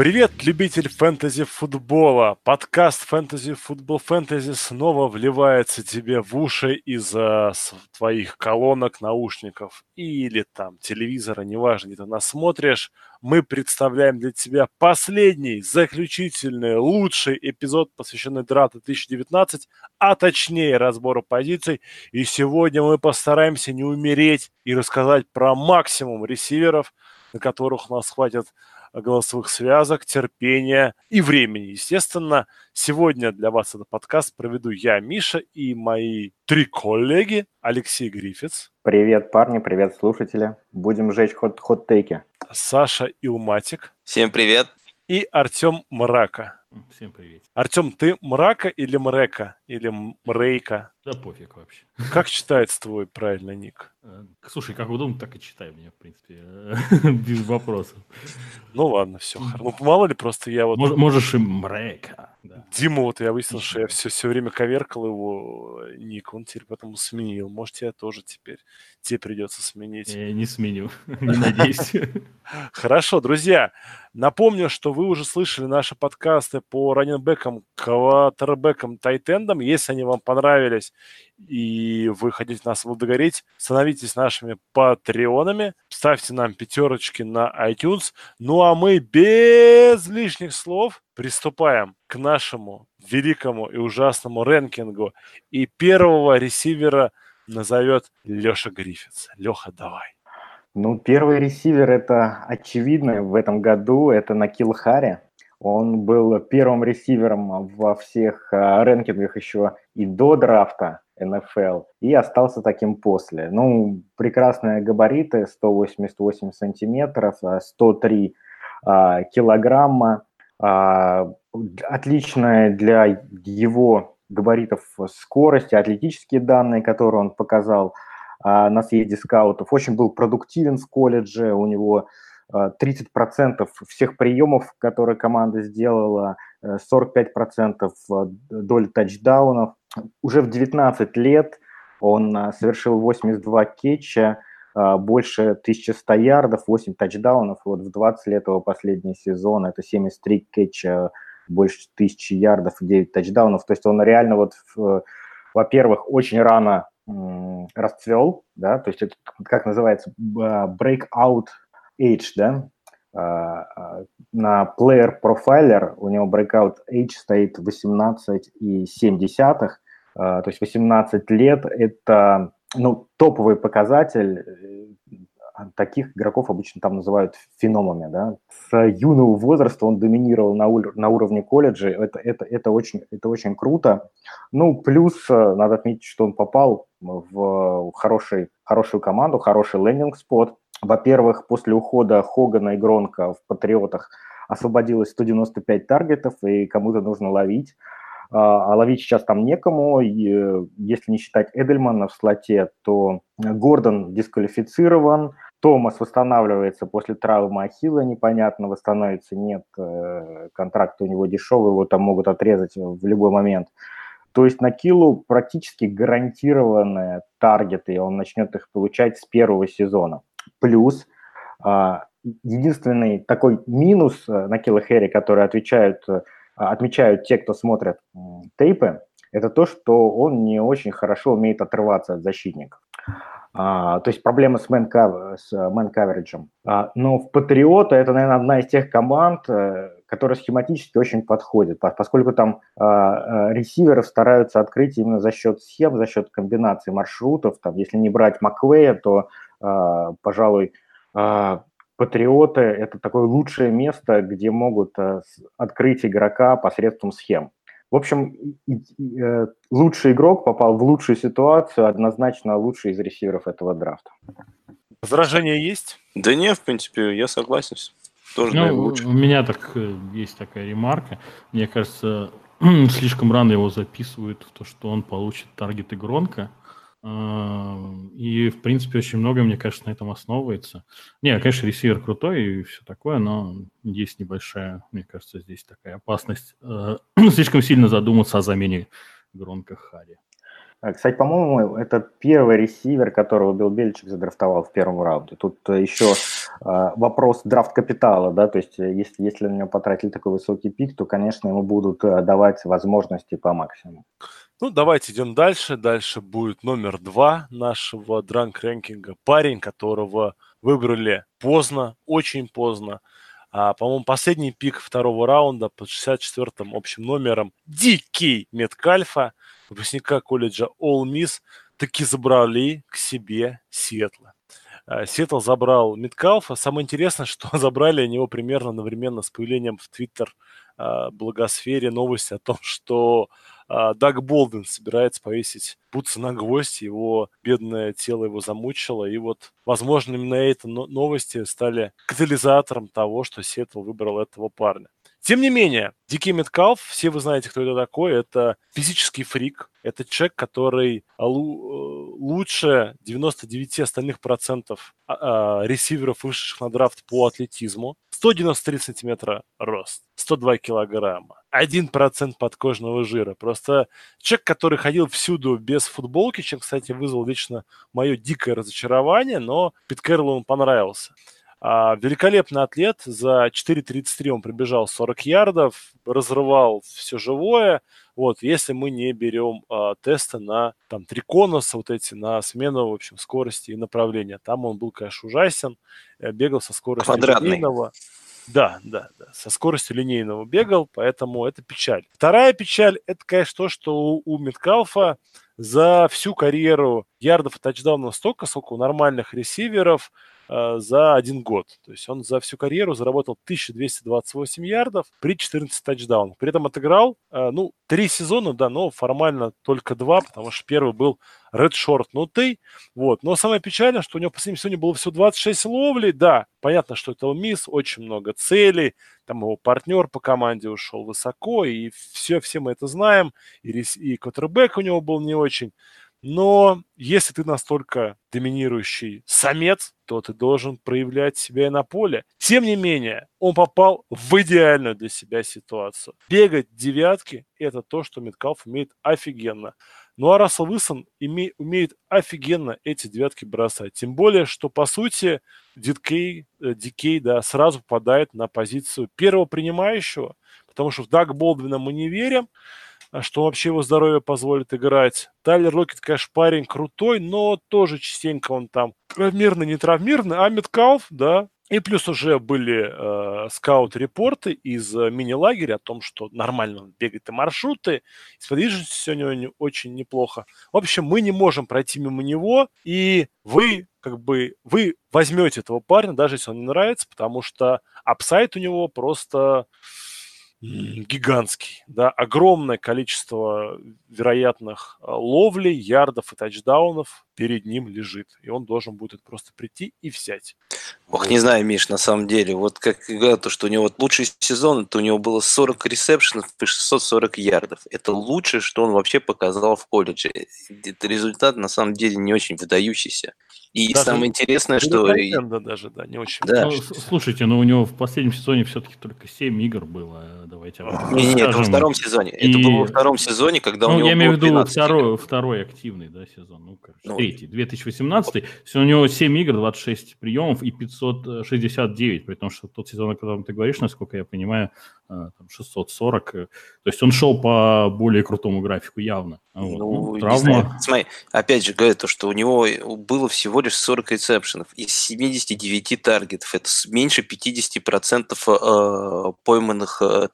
Привет, любитель фэнтези-футбола! Подкаст «Фэнтези Футбол Фэнтези» снова вливается тебе в уши из-за твоих колонок, наушников или там телевизора, неважно, где ты нас смотришь. Мы представляем для тебя последний, заключительный, лучший эпизод, посвященный драфту 2019, а точнее разбору позиций. И сегодня мы постараемся не умереть и рассказать про максимум ресиверов, на которых у нас хватит голосовых связок, терпения и времени. Естественно, сегодня для вас этот подкаст проведу я, Миша, и мои три коллеги. Алексей Грифиц. Привет, парни, привет, слушатели. Будем жечь хот хот-тейки. Саша Илматик. Всем привет. И Артем Мрака. Всем привет. Артем, ты Мрака или Мрека? Или Мрейка? Да пофиг вообще. Как читается твой правильный ник? Э, слушай, как удобно, так и читай мне, в принципе, без вопросов. Ну ладно, все. Ну, мало ли, просто я вот... Можешь и Мрека. Да. Дима, вот я выяснил, что я все, все время коверкал его ник, он теперь потом сменил. Может, я тоже теперь. Тебе придется сменить. Я не сменю, не надеюсь. Хорошо, друзья, напомню, что вы уже слышали наши подкасты по раненбекам, квотербекам, тайтендам. Если они вам понравились и вы хотите нас благодарить, становитесь нашими патреонами, ставьте нам пятерочки на iTunes. Ну а мы без лишних слов приступаем к нашему великому и ужасному рэнкингу. И первого ресивера назовет Леша Гриффитс. Леха, давай. Ну, первый ресивер это очевидно в этом году, это Накил Хари. Он был первым ресивером во всех а, рэнкингах еще и до драфта НФЛ, и остался таким после. Ну, прекрасные габариты, 188 сантиметров, 103 а, килограмма, а, отличная для его габаритов скорость, атлетические данные, которые он показал а, на съезде скаутов. Очень был продуктивен в колледже, у него 30% а, всех приемов, которые команда сделала, 45% э, э, доли тачдаунов. Уже в 19 лет он совершил 82 кетча, больше 1100 ярдов, 8 тачдаунов. Вот в 20 лет его последний сезон, это 73 кетча, больше 1000 ярдов, 9 тачдаунов. То есть он реально вот, во-первых, очень рано расцвел, да, то есть это как называется breakout age, да, а, а, на Player Profiler у него breakout age стоит 18,7, то есть 18 лет – это ну, топовый показатель, э, таких игроков обычно там называют феномами, да. С юного возраста он доминировал на, на уровне колледжа, это, это, это, очень, это очень круто. Ну, плюс э, надо отметить, что он попал в хороший, хорошую команду, хороший лендинг-спот, во-первых, после ухода Хогана и Гронка в «Патриотах» освободилось 195 таргетов, и кому-то нужно ловить. А, а ловить сейчас там некому. И, э, если не считать Эдельмана в слоте, то Гордон дисквалифицирован, Томас восстанавливается после травмы Ахилла, непонятно, восстановится, нет, э, контракт у него дешевый, его там могут отрезать в любой момент. То есть на Киллу практически гарантированные таргеты, и он начнет их получать с первого сезона. Плюс а, единственный такой минус э, на Килла Хэри, который отвечают, э, отмечают те, кто смотрят тейпы, это то, что он не очень хорошо умеет отрываться от защитников. А, то есть проблема с мэн-кавериджем. А, но в Патриота это, наверное, одна из тех команд, э, которая схематически очень подходит, поскольку там а, ресиверы стараются открыть именно за счет схем, за счет комбинаций маршрутов. Там, если не брать Маквея, то а, пожалуй, а, Патриоты – это такое лучшее место, где могут а, открыть игрока посредством схем. В общем, э, лучший игрок попал в лучшую ситуацию, однозначно лучший из ресиверов этого драфта. Возражения есть? Да нет, в принципе, я согласен. Тоже ну, у меня так э, есть такая ремарка. Мне кажется, слишком рано его записывают в то, что он получит таргет игронка. И, в принципе, очень многое, мне кажется, на этом основывается. Не, конечно, ресивер крутой и все такое, но есть небольшая, мне кажется, здесь такая опасность э, слишком сильно задуматься о замене Гронка Хари. А, кстати, по-моему, это первый ресивер, которого Билл Бельчик задрафтовал в первом раунде. Тут э, еще э, вопрос драфт капитала, да, то есть э, если, если на него потратили такой высокий пик, то, конечно, ему будут давать возможности по максимуму. Ну, давайте идем дальше. Дальше будет номер два нашего дранк-рэнкинга. Парень, которого выбрали поздно, очень поздно. А, по-моему, последний пик второго раунда под 64-м общим номером Дикий Меткальфа, выпускника колледжа All Miss, таки забрали к себе Сиэтла. А, Сиэтл забрал Меткалфа. Самое интересное, что забрали они его примерно одновременно с появлением в Твиттер а, благосфере новости о том, что Даг Болден собирается повесить бутсы на гвоздь, его бедное тело его замучило, и вот, возможно, именно эти новости стали катализатором того, что Сиэтл выбрал этого парня. Тем не менее, Дикий Меткалф, все вы знаете, кто это такой, это физический фрик, это человек, который э, лучше 99 остальных процентов а, а, ресиверов, вышедших на драфт по атлетизму. 193 сантиметра рост, 102 килограмма, 1% подкожного жира. Просто человек, который ходил всюду без футболки, чем, кстати, вызвал лично мое дикое разочарование, но Пит Кэрролл он понравился. А, великолепный атлет. За 4.33 он пробежал 40 ярдов, разрывал все живое. Вот, если мы не берем а, тесты на там три конуса, вот эти, на смену, в общем, скорости и направления. Там он был, конечно, ужасен. Э, бегал со скоростью Квадратный. линейного. Да, да, да, со скоростью линейного бегал, поэтому это печаль. Вторая печаль – это, конечно, то, что у, у Меткалфа за всю карьеру ярдов и тачдаунов столько, сколько у нормальных ресиверов – Э, за один год. То есть он за всю карьеру заработал 1228 ярдов при 14 тачдаунах. При этом отыграл, э, ну, три сезона, да, но формально только два, потому что первый был редшортнутый. Вот. Но самое печальное, что у него в последнем сезоне было всего 26 ловлей. Да, понятно, что это мисс, очень много целей. Там его партнер по команде ушел высоко, и все, все мы это знаем. И, и у него был не очень. Но если ты настолько доминирующий самец, то ты должен проявлять себя и на поле. Тем не менее, он попал в идеальную для себя ситуацию. Бегать девятки – это то, что Меткалф умеет офигенно. Ну а Рассел Уилсон име, умеет офигенно эти девятки бросать. Тем более, что по сути Дикей, э, Дикей да, сразу попадает на позицию первого принимающего, потому что в Даг Болдвина мы не верим. А что вообще его здоровье позволит играть. Тайлер Локет, конечно, парень крутой, но тоже частенько он там травмированный, не травмированный. А Меткалф, да, и плюс уже были э, скаут-репорты из э, мини-лагеря о том, что нормально он бегает и маршруты, и с подвижностью сегодня не, очень неплохо. В общем, мы не можем пройти мимо него, и вы как бы вы возьмете этого парня, даже если он не нравится, потому что апсайт у него просто гигантский, да, огромное количество вероятных а, ловлей, ярдов и тачдаунов перед ним лежит, и он должен будет просто прийти и взять. Ох, не знаю, Миш, на самом деле, вот как говорят, то, что у него вот лучший сезон, это у него было 40 ресепшенов и 640 ярдов. Это лучшее, что он вообще показал в колледже. Это результат, на самом деле, не очень выдающийся. И даже самое интересное, что... Да, даже, да, не очень. Да. Ну, слушайте, но ну, у него в последнем сезоне все-таки только 7 игр было. Давайте Не, не, это во втором сезоне. И... Это было во втором сезоне, когда ну, у него я имею в виду второй, второй активный да, сезон. Ну, короче, ну, третий, 2018. У него 7 игр, 26 приемов и 569, при том, что тот сезон, о котором ты говоришь, насколько я понимаю, а, там 640. Э, то есть он шел по более крутому графику явно. А вот. Ну, ну, травма. Смотри, опять же говорят, то, что у него было всего лишь 40 ресепшенов из 79 таргетов. Это меньше 50% э, пойманных, э,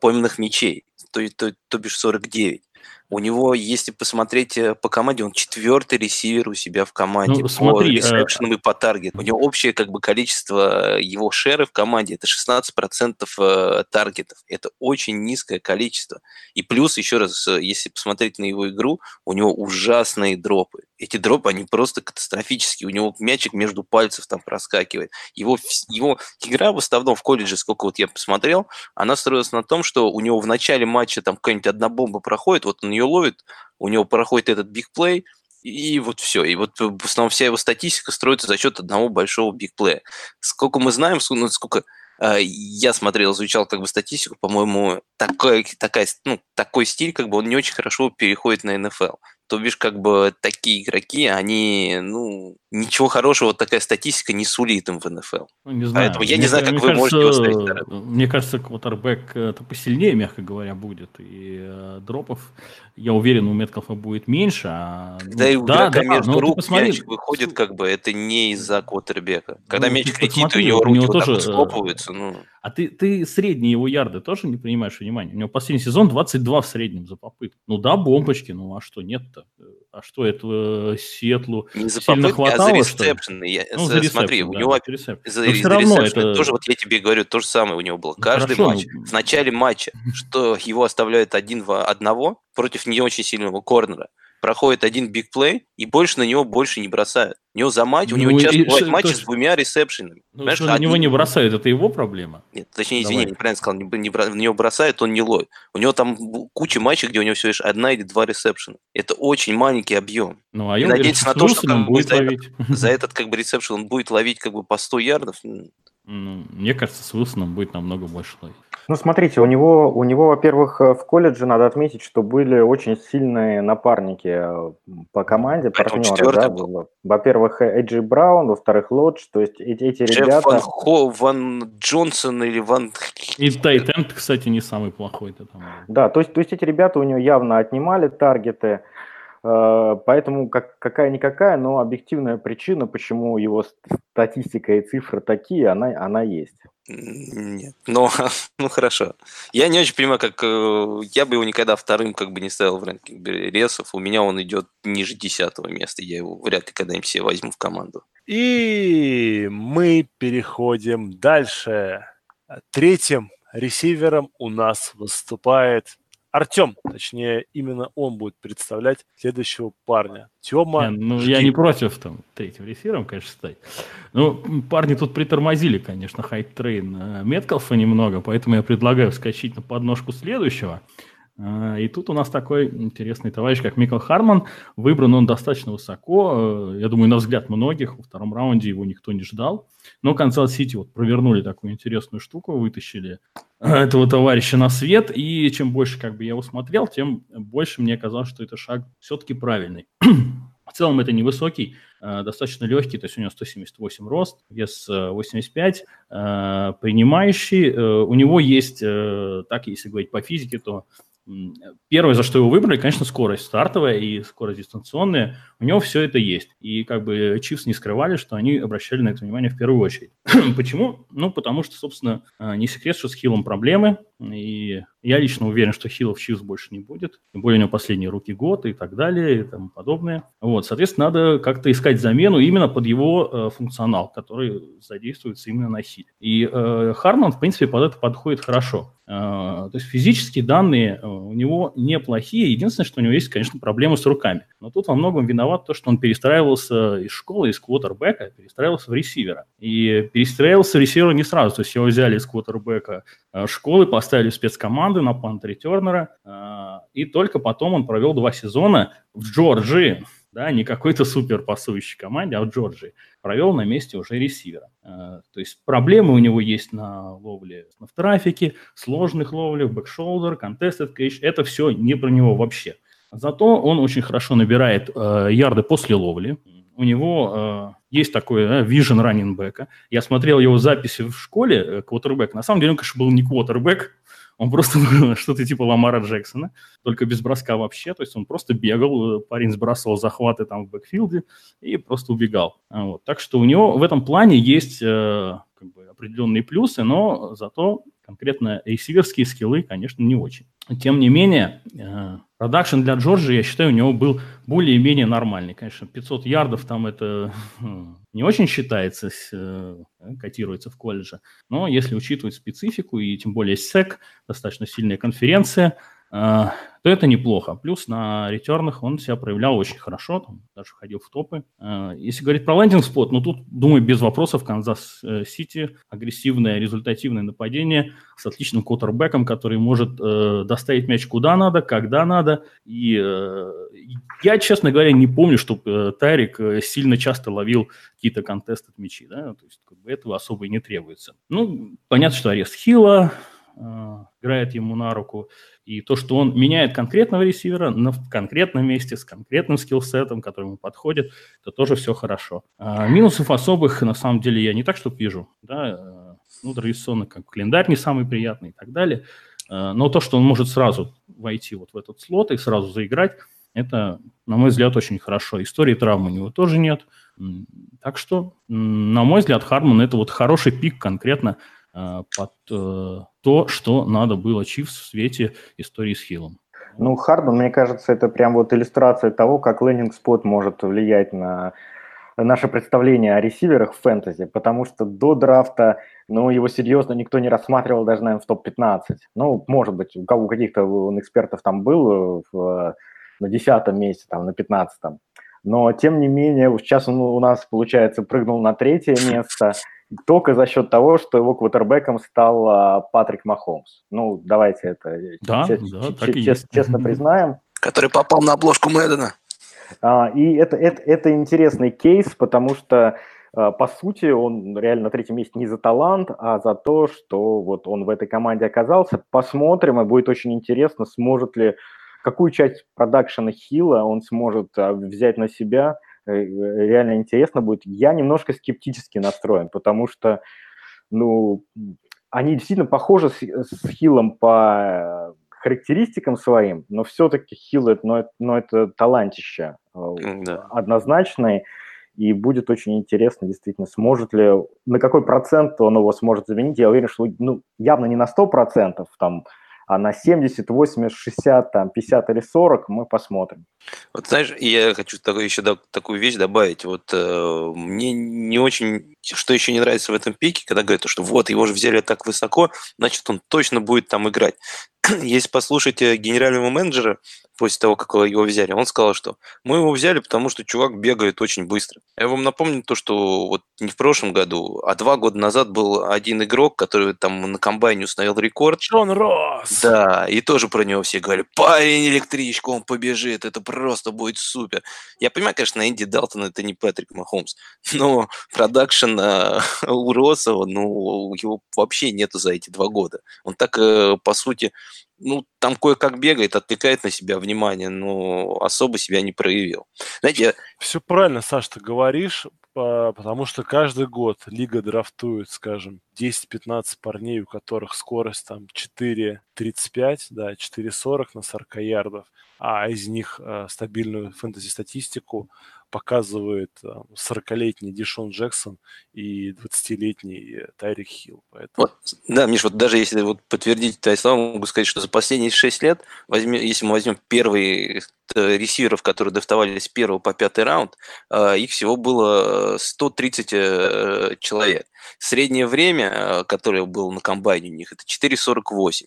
пойманных мячей, то, то, то бишь 49. У него, если посмотреть э, по команде, он четвертый ресивер у себя в команде ну, смотри, по ресепшенам э... и по таргету. У него общее как бы количество э, его шеры в команде это 16% э, таргетов. Это очень низкое количество. И плюс, еще раз, если посмотреть на его игру, у него ужасные дропы эти дропы, они просто катастрофические. У него мячик между пальцев там проскакивает. Его, его игра в основном в колледже, сколько вот я посмотрел, она строилась на том, что у него в начале матча там какая-нибудь одна бомба проходит, вот он ее ловит, у него проходит этот биг плей, И вот все. И вот в основном вся его статистика строится за счет одного большого бигплея. Сколько мы знаем, ну, сколько э, я смотрел, изучал как бы статистику, по-моему, такой, такая, ну, такой стиль, как бы он не очень хорошо переходит на НФЛ. То бишь, как бы такие игроки, они, ну, ничего хорошего, вот такая статистика не сулит им в НФЛ. Ну, не знаю. Поэтому я мне, не знаю, как вы кажется, можете его ставить. Мне кажется, квотербек это посильнее, мягко говоря, будет. И э, дропов, я уверен, у Меткалфа будет меньше. А, Когда ну, у да, игрока да, между рук посмотри, мяч выходит, как бы, это не из-за квотербека. Когда ну, мяч летит, у него руки у него вот тоже, вот скопываются, ну... А ты, ты средние его ярды тоже не принимаешь внимания? У него последний сезон 22 в среднем за попытку. Ну да, бомбочки, ну а что, нет-то? А что, это Сетлу не за сильно попытки, хватало, а за ресепшн. Я, ну, за смотри, у него за, за, все равно это... тоже, вот я тебе говорю, то же самое у него было. Ну, Каждый Хорошо, матч, ну... в начале матча, что его оставляют один в одного против не очень сильного корнера, проходит один бигплей, и больше на него больше не бросают. У него за матч, ну, у него часто и, бывают матчи с двумя ресепшенами. Ну, что на один... него не бросают, это его проблема? Нет, точнее, извини, Давай. неправильно сказал, не, не, на него бросают, он не ловит. У него там куча матчей, где у него всего лишь одна или два ресепшена. Это очень маленький объем. Ну, а я надеюсь на то, что как будет за, ловить. Этот, за этот как бы ресепшн он будет ловить как бы по 100 ярдов. Ну, мне кажется, с Уилсоном будет намного больше ловить. Ну, смотрите, у него, у него, во-первых, э, в колледже надо отметить, что были очень сильные напарники э, по команде, партнеры. Да? Был. Во-первых, Эйджи Браун, во-вторых, Лодж. То есть эти, эти Джефф ребята... Ван, Хо, Ван Джонсон или Ван... И Тайтенд, кстати, не самый плохой. -то там. Да, то есть, то есть эти ребята у него явно отнимали таргеты. Э, поэтому как, какая-никакая, но объективная причина, почему его статистика и цифры такие, она, она есть. Нет, ну, ну хорошо. Я не очень понимаю, как э, я бы его никогда вторым как бы не ставил в ранкинге ресов. У меня он идет ниже десятого места. Я его вряд ли когда-нибудь себе возьму в команду. И мы переходим дальше. Третьим ресивером у нас выступает Артем, точнее, именно он будет представлять следующего парня. Тема. Не, ну, жди. я не против там третьим ресивером, конечно, стать. Ну, парни тут притормозили, конечно, hype train э, Меткалфа немного, поэтому я предлагаю вскочить на подножку следующего. А, и тут у нас такой интересный товарищ, как Микол Хардман. Выбран он достаточно высоко. Э, я думаю, на взгляд многих. Во втором раунде его никто не ждал. Но Канзас Сити вот провернули такую интересную штуку, вытащили этого товарища на свет. И чем больше как бы я его смотрел, тем больше мне казалось, что это шаг все-таки правильный. В целом это невысокий, э, достаточно легкий, то есть у него 178 рост, вес 85, э, принимающий. У него есть, так если говорить по физике, то Первое, за что его выбрали, конечно, скорость стартовая и скорость дистанционная. У него все это есть. И как бы Чивс не скрывали, что они обращали на это внимание в первую очередь. Почему? Ну, потому что, собственно, а, не секрет, что с Хиллом проблемы. И я лично уверен, что Хиллов Чивс больше не будет. Тем более у него последние руки год и так далее и тому подобное. Вот, соответственно, надо как-то искать замену именно под его э, функционал, который задействуется именно на Хилле. И э, Харман, в принципе, под это подходит хорошо. А, то есть физические данные э, у него неплохие. Единственное, что у него есть, конечно, проблемы с руками. Но тут во многом виноват то, что он перестраивался из школы, из квотербека, перестраивался в ресивера. И перестраивался в ресивера не сразу. То есть его взяли из квотербека э, школы, поставили в спецкоманды на punt returner а. А, и только потом он провел два сезона в Джорджии да, не какой-то супер пасующей команде, а в Джорджии, провел на месте уже ресивера. Э, то есть проблемы у него есть на ловле в трафике, сложных ловлях, back shoulder, contested catch, это все не про него вообще. Зато он очень хорошо набирает э, ярды после ловли. У него э, есть такой э, vision back. Я смотрел его записи в школе, э, квотербек. На самом деле он, конечно, был не квотербек, он просто что-то типа Ламара Джексона, только без броска вообще. То есть он просто бегал, э, парень сбрасывал захваты там в бэкфилде и просто убегал. А вот. Так что у него в этом плане есть э, как бы определенные плюсы, но зато конкретно ресиверские скиллы, конечно, не очень. Тем не менее, э, production для Джорджии, я считаю, у него был более-менее нормальный. Конечно, 500 ярдов там это не очень считается, э, котируется в колледже. Но если учитывать специфику и тем более SEC, достаточно сильная конференция, то это неплохо. Плюс на return ах он себя проявлял очень хорошо, там, даже ходил в топы. Если говорить про landing spot, ну тут, думаю, без вопросов Канзас-Сити, агрессивное, результативное нападение с отличным квотербеком, который может э, доставить мяч куда надо, когда надо. И э, я, честно говоря, не помню, чтобы э, Тарик сильно часто ловил какие-то контесты от мячи. Да? То есть как бы этого особо и не требуется. Ну, понятно, что арест Хилла, Э, играет ему на руку. И то, что он меняет конкретного ресивера на, конкретном месте с конкретным скиллсетом, который ему подходит, это тоже все хорошо. А минусов особых, на самом деле, я не так, что вижу. Да? Э, ну, традиционно, как календарь не самый приятный и так далее. Э, но то, что он может сразу войти вот в этот слот и сразу заиграть, это, на мой взгляд, очень хорошо. Истории травм у него тоже нет. Так что, на мой взгляд, Харман – это вот хороший пик конкретно Э, под э, то, что надо было Чивс в свете истории с Хиллом. Ну, Хардман, мне кажется, это прям вот иллюстрация того, как лендинг-спот может влиять на наше представление о ресиверах в фэнтези, потому что до драфта, ну, его серьезно никто не рассматривал даже, наверное, в топ-15. Ну, может быть, у кого каких-то он экспертов там был в, на десятом месте, там, на пятнадцатом. Но, тем не менее, сейчас он у нас, получается, прыгнул на третье место, только за счет того, что его квотербеком стал а, Патрик Махомс. Ну, давайте это да, чест, да, чест, чест, честно признаем. Который попал на обложку Мэддена. А, и это, это, это интересный кейс, потому что, а, по сути, он реально на третьем месте не за талант, а за то, что вот он в этой команде оказался. Посмотрим, и будет очень интересно, сможет ли, какую часть продакшена Хила он сможет а, взять на себя – Э, реально интересно будет. Я немножко скептически настроен, потому что, ну, они действительно похожи с, с Хиллом по характеристикам своим, но все-таки Хилл, это, но, но это талантище да. однозначный, и будет очень интересно, действительно, сможет ли, на какой процент он его сможет заменить. Я уверен, что ну, явно не на 100%, там, а на 70, 80, 60, там, 50 или 40 мы посмотрим. Вот знаешь, я хочу такой, еще да, такую вещь добавить. Вот э, мне не очень, что еще не нравится в этом пике, когда говорят, что вот его же взяли так высоко, значит он точно будет там играть. Если послушать э, генерального менеджера после того, как его взяли, он сказал, что мы его взяли, потому что чувак бегает очень быстро. Я вам напомню то, что вот не в прошлом году, а два года назад был один игрок, который там на комбайне установил рекорд. Джон Росс! Да, и тоже про него все говорили, парень электричка, он побежит, это просто будет супер. Я понимаю, конечно, Энди Далтон это не Патрик Махомс, но продакшн э, у Россова, ну, его вообще нету за эти два года. Он так, э, по сути, ну, там кое-как бегает, отвлекает на себя внимание, но особо себя не проявил. Знаете. Все правильно, Саш, ты говоришь, потому что каждый год лига драфтует, скажем, 10-15 парней, у которых скорость там 4.35, да, 4.40 на 40 ярдов, а из них э, стабильную фэнтези-статистику показывает 40-летний Дишон Джексон и 20-летний Тайрик Хилл. Поэтому... Вот, да, Миш, вот даже если вот подтвердить твои слова, могу сказать, что за последние 6 лет, возьми, если мы возьмем первые э, ресиверов, которые драфтовались с первого по пятый раунд, э, их всего было 130 э, человек. Среднее время, которое было на комбайне у них, это 4,48.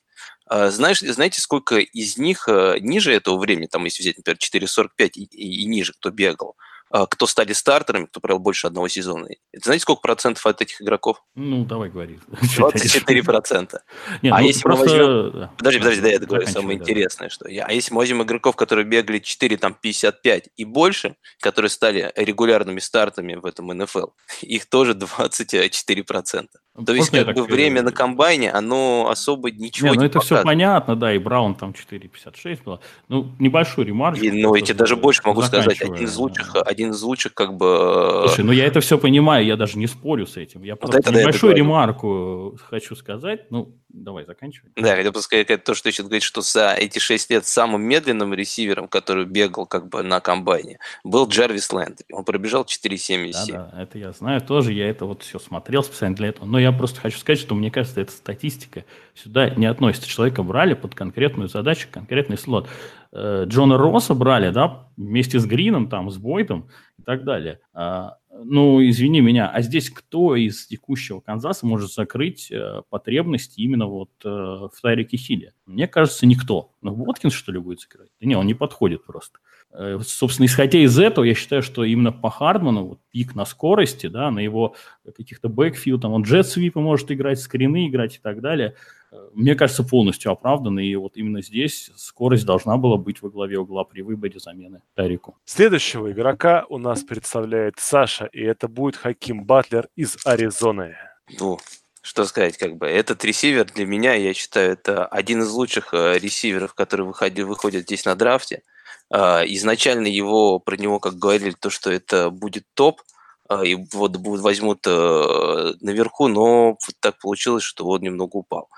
Знаешь, знаете, сколько из них ниже этого времени, там, если взять, например, 4,45 и, и, и ниже, кто бегал, а, кто стали стартерами, кто провел больше одного сезона. Это знаете, сколько процентов от этих игроков? Ну, давай говори. 24 процента. а ну, если мы возьмем... Подожди, подожди, да, я договорю самое интересное, что я... А если мы возьмем игроков, которые бегали 4, там, 55 и больше, которые стали регулярными стартами в этом НФЛ, их тоже 24 процента. То есть, как бы время на комбайне, оно особо ничего не, ну это все понятно, да, и Браун там 4,56 было. Ну, небольшой ремарочку. И, ну, я тебе даже больше могу сказать, один из лучших, один из лучших, как бы... Слушай, ну я это все понимаю, я даже не спорю с этим. Я просто вот небольшую ремарку хочу сказать, ну, давай, заканчивай. Да, хотел бы сказать то, что еще говорит, что за эти 6 лет самым медленным ресивером, который бегал как бы на комбайне, был Джарвис Лэндри. Он пробежал 4,77. Да, да, это я знаю тоже, я это вот все смотрел специально для этого. Но я просто хочу сказать, что мне кажется, эта статистика сюда не относится. Человека брали под конкретную задачу, конкретный слот. Э, Джона Росса брали, да, вместе с Грином, там, с Бойтом и так далее. А, ну, извини меня, а здесь кто из текущего Канзаса может закрыть э, потребности именно вот э, в Тайрике Хилле? Мне кажется, никто. Ну, Воткинс, что ли, будет играть? Да не, он не подходит просто. Э, собственно, исходя из этого, я считаю, что именно по Хардману вот, пик на скорости, да, на его каких-то backfield, там он jet sweep ы может играть, screen ы играть и так далее, мне кажется, полностью оправдан. И вот именно здесь скорость должна была быть во главе угла при выборе замены Тайрику. Следующего игрока у нас представляет Саша, и это будет Хаким Батлер из Аризоны. Ну, что сказать, как бы, этот ресивер для меня, я считаю, это один из лучших э, ресиверов, которые выходят, выходят здесь на драфте. А, изначально его, про него, как говорили, то, что это будет топ, и вот возьмут э, наверху, но вот так получилось, что он немного упал.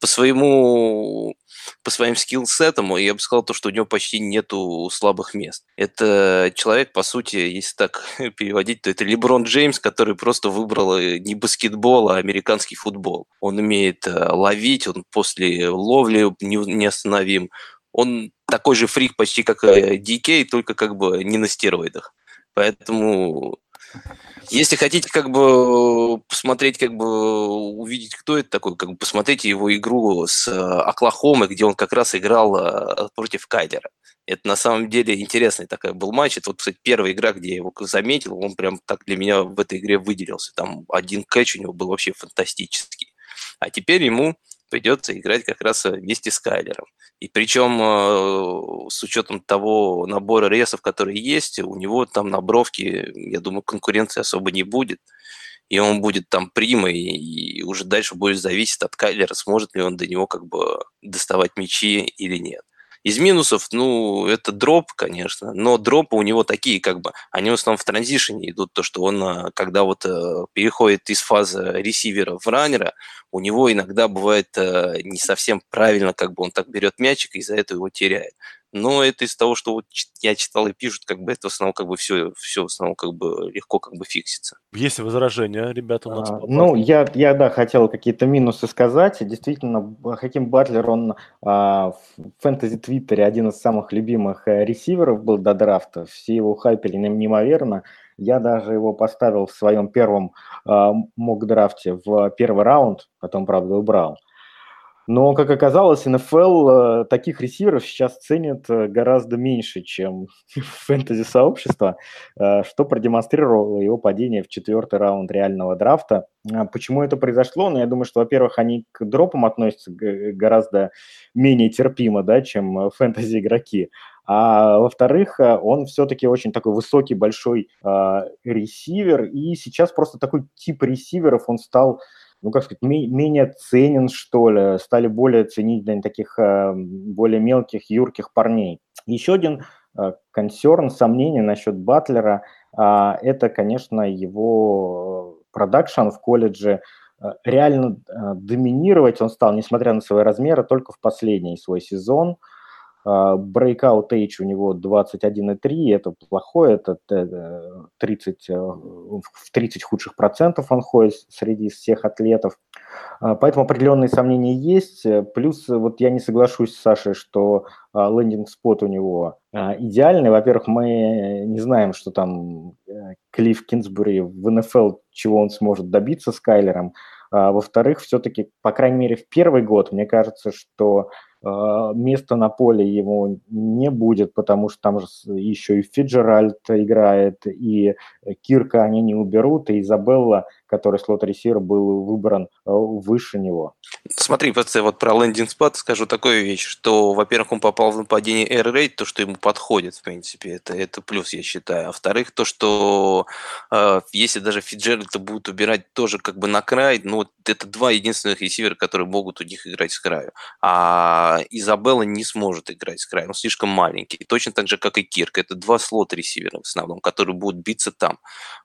По своему, по своим скиллсетам я бы сказал, то, что у него почти нету слабых мест. Это человек, по сути, если так переводить, то это Леброн Джеймс, который просто выбрал э, не баскетбол, а американский футбол. Он умеет э, ловить, он после ловли неостановим, он такой же фрик почти как DK, только как бы не на стероидах. Поэтому если хотите как бы посмотреть, как бы увидеть, кто это такой, как бы посмотрите его игру с Оклахомой, где он как раз играл э, против Кайлера. Это на самом деле интересный такой был матч. Это вот, кстати, первая игра, где я его заметил, он прям так для меня в этой игре выделился. Там один кэч у него был вообще фантастический. А теперь ему придется играть как раз вместе с Кайлером. И причем э, с учетом того набора ресов, которые есть, у него там на бровке, я думаю, конкуренции особо не будет. И он будет там примой, и уже дальше будет зависеть от Кайлера, сможет ли он до него как бы доставать мячи или нет. Из минусов, ну, это дроп, конечно, но дропы у него такие, как бы, они в основном в транзишене идут, то, что он, а, когда вот э, переходит из фазы ресивера в раннера, у него иногда бывает э, не совсем правильно, как бы он так берет мячик и из-за этого его теряет но это из того, что вот я читал и пишут, как бы это в основном как бы все, все в основном как бы легко как бы фиксится. Есть возражения, ребята, у нас? А, ну, я, я, да, хотел какие-то минусы сказать. Действительно, Хаким Батлер, он а, в фэнтези-твиттере один из самых любимых э, ресиверов был до драфта. Все его хайпели неимоверно. Я даже его поставил в своем первом а, мок-драфте в первый раунд, потом, правда, убрал. Но, как оказалось, НФЛ э, таких ресиверов сейчас ценит э, гораздо меньше, чем фэнтези-сообщество, э, что продемонстрировало его падение в четвертый раунд реального драфта. Почему это произошло? Ну, я думаю, что, во-первых, они к дропам относятся гораздо менее терпимо, да, чем фэнтези-игроки. А во-вторых, он все-таки очень такой высокий, большой э, ресивер, и сейчас просто такой тип ресиверов, он стал ну, как сказать, менее ценен, что ли, стали более ценить наверное, таких э, более мелких, юрких парней. Еще один э, консерн, сомнение насчет Батлера, а, это, конечно, его продакшн в колледже. Э, реально доминировать он стал, несмотря на свои размеры, только в последний свой сезон – Breakout Age у него 21,3, это плохое, это 30, э, в 30 худших процентов он ходит среди всех атлетов. А, поэтому определенные сомнения есть. Плюс вот я не соглашусь с Сашей, что лендинг-спот у него а, идеальный. Во-первых, мы не знаем, что там э, Клифф Кинсбури в НФЛ, чего он сможет добиться с Кайлером. А, во-вторых, все-таки, по крайней мере, в первый год, мне кажется, что а, места на поле ему не будет, потому что там же еще и Фиджеральд играет, и Кирка они не уберут, и Изабелла, который слот-ресивер, был выбран а, выше него. Смотри, вот про лендинг спад скажу такую вещь, что, во-первых, он попал в нападение Air Raid, то, что ему подходит, в принципе, это, это плюс, я считаю. А во-вторых, то, что э, если даже Фиджеральда будут убирать тоже как бы на край, ну, это два единственных ресивера, которые могут у них играть с краю. А Изабелла не сможет играть с края, он слишком маленький. Точно так же, как и Кирк. Это два слот-ресивера в основном, которые будут биться там.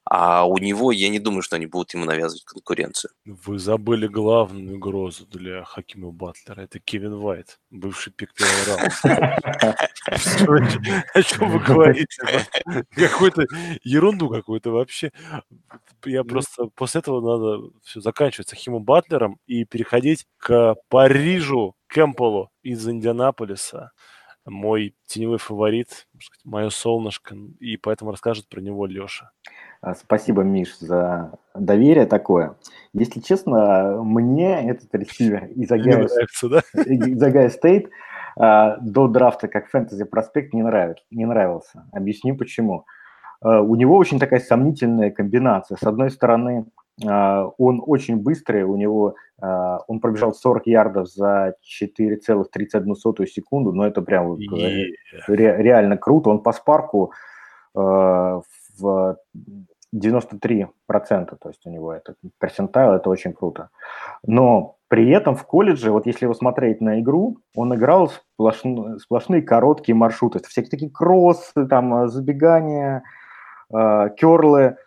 А у него, я не думаю, что они будут ему навязывать конкуренцию. Вы забыли главную угрозу для Хакима Батлера. Это Кевин Вайт, бывший пик первого раунда. О чем вы говорите? Какую-то ерунду какую-то вообще. Я просто после этого надо все заканчивать с Хакимом Батлером и переходить к Парижу Кэмпбеллу из Индианаполиса. Мой теневой фаворит, мое солнышко, и поэтому расскажет про него Леша. А, спасибо, Миш, за доверие такое. Если честно, мне этот ресивер из Агая, да? Стейт до драфта как фэнтези проспект не, нравится, не нравился. Объясню почему. А, у него очень такая сомнительная комбинация. С одной стороны, а, он очень быстрый, у него он пробежал 40 ярдов за 4,31 секунду, но это прям yeah. реально круто. Он по спарку в 93%, то есть у него это персентайл, это очень круто. Но при этом в колледже, вот если его смотреть на игру, он играл сплошные, сплошные короткие маршруты. Всякие такие кроссы, там, забегания, э, керлы.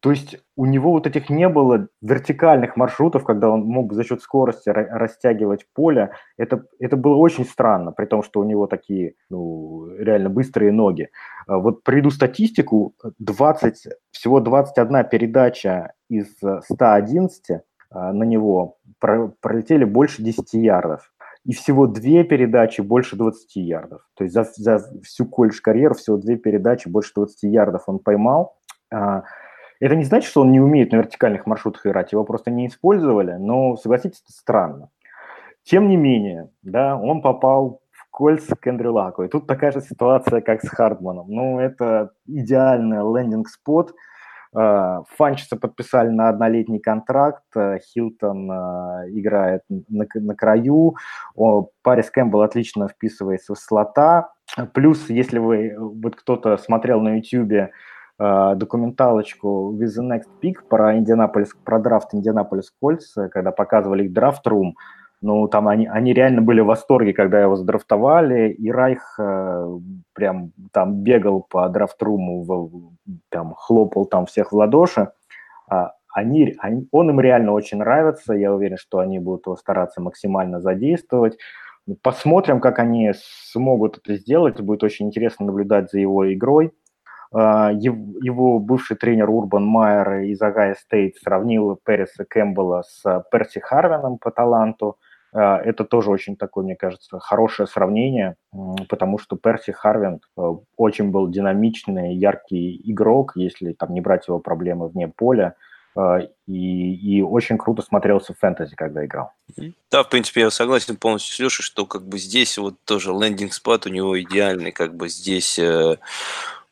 То есть у него вот этих не было вертикальных маршрутов, когда он мог за счет скорости растягивать поле. Это, это было очень странно, при том, что у него такие ну, реально быстрые ноги. А вот приведу статистику. 20, всего 21 передача из 111 а, на него пролетели больше 10 ярдов. И всего две передачи больше 20 ярдов. То есть за, за всю колледж-карьеру всего две передачи больше 20 ярдов он поймал. Это не значит, что он не умеет на вертикальных маршрутах играть, его просто не использовали, но, согласитесь, это странно. Тем не менее, да, он попал в кольца к Эндрю Лаку. И тут такая же ситуация, как с Хардманом. Ну, это идеальный лендинг-спот. А, Фанчеса подписали на однолетний контракт, а, Хилтон а, играет на, на краю, Парис Кэмпбелл отлично вписывается в слота. Плюс, если вы, вот кто-то смотрел на YouTube Э, документалочку With the Next Pick про Индианаполис, про драфт Индианаполис Кольц, когда показывали их драфт-рум. Ну, там они, они реально были в восторге, когда его задрафтовали, и Райх э, прям там бегал по драфт-руму, там хлопал там всех в ладоши. А, они, они, он им реально очень нравится, я уверен, что они будут его стараться максимально задействовать. Посмотрим, как они смогут это сделать, будет очень интересно наблюдать за его игрой. А, его бывший тренер Урбан Майер из Агая Стейт сравнил Переса Кэмпбелла с Перси Харвином по таланту. А, это тоже очень такое, мне кажется, хорошее сравнение, потому что Перси Харвин э, очень был динамичный, яркий игрок, если там не брать его проблемы вне поля, а, и, и очень круто смотрелся в фэнтези, когда играл. Да, в принципе, я согласен полностью с Лешей, что как бы здесь вот тоже лендинг-спад у него идеальный, как бы здесь э,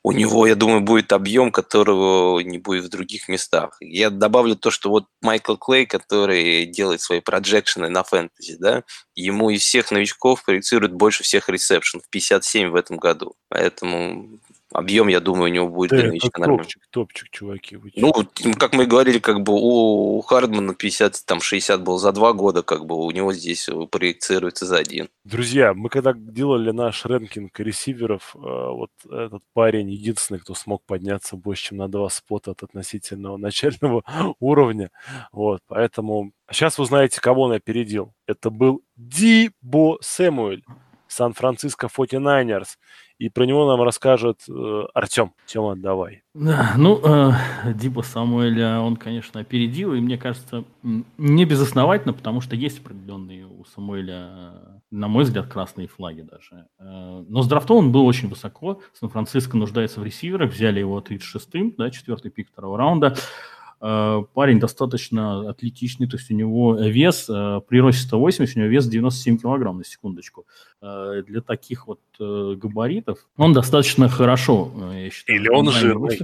у него, я думаю, будет объем, которого не будет в других местах. Я добавлю то, что вот Майкл Клей, который делает свои проджекшены на фэнтези, да, ему из всех новичков проецируют больше всех ресепшенов, 57 в этом году. Поэтому объем, я думаю, у него будет да, для нормальный. Топчик, топчик, чуваки. Ну, как мы говорили, как бы у Хардмана 50, там 60 был за два года, как бы у него здесь проецируется за один. Друзья, мы когда делали наш рэнкинг ресиверов, э, вот этот парень единственный, кто смог подняться больше, чем на два спота от относительного начального уровня. Вот, поэтому сейчас вы знаете, кого он опередил. Это был Дибо Сэмуэль. Сан-Франциско 49ers. И про него нам расскажет э, Артем. Тема, давай. Да, ну, э, Диба Самуэля он, конечно, опередил, и мне кажется, не безосновательно, потому что есть определенные у Самуэля, на мой взгляд, красные флаги даже. Э, но с драфтом он был очень высоко. Сан-Франциско нуждается в ресиверах, взяли его 36-м, да, четвертый пик второго раунда. Э, парень достаточно атлетичный, то есть у него вес, э, при росте 180, у него вес 97 килограмм на секундочку. Э, для таких вот габаритов он достаточно хорошо, я считаю. Или он жирный.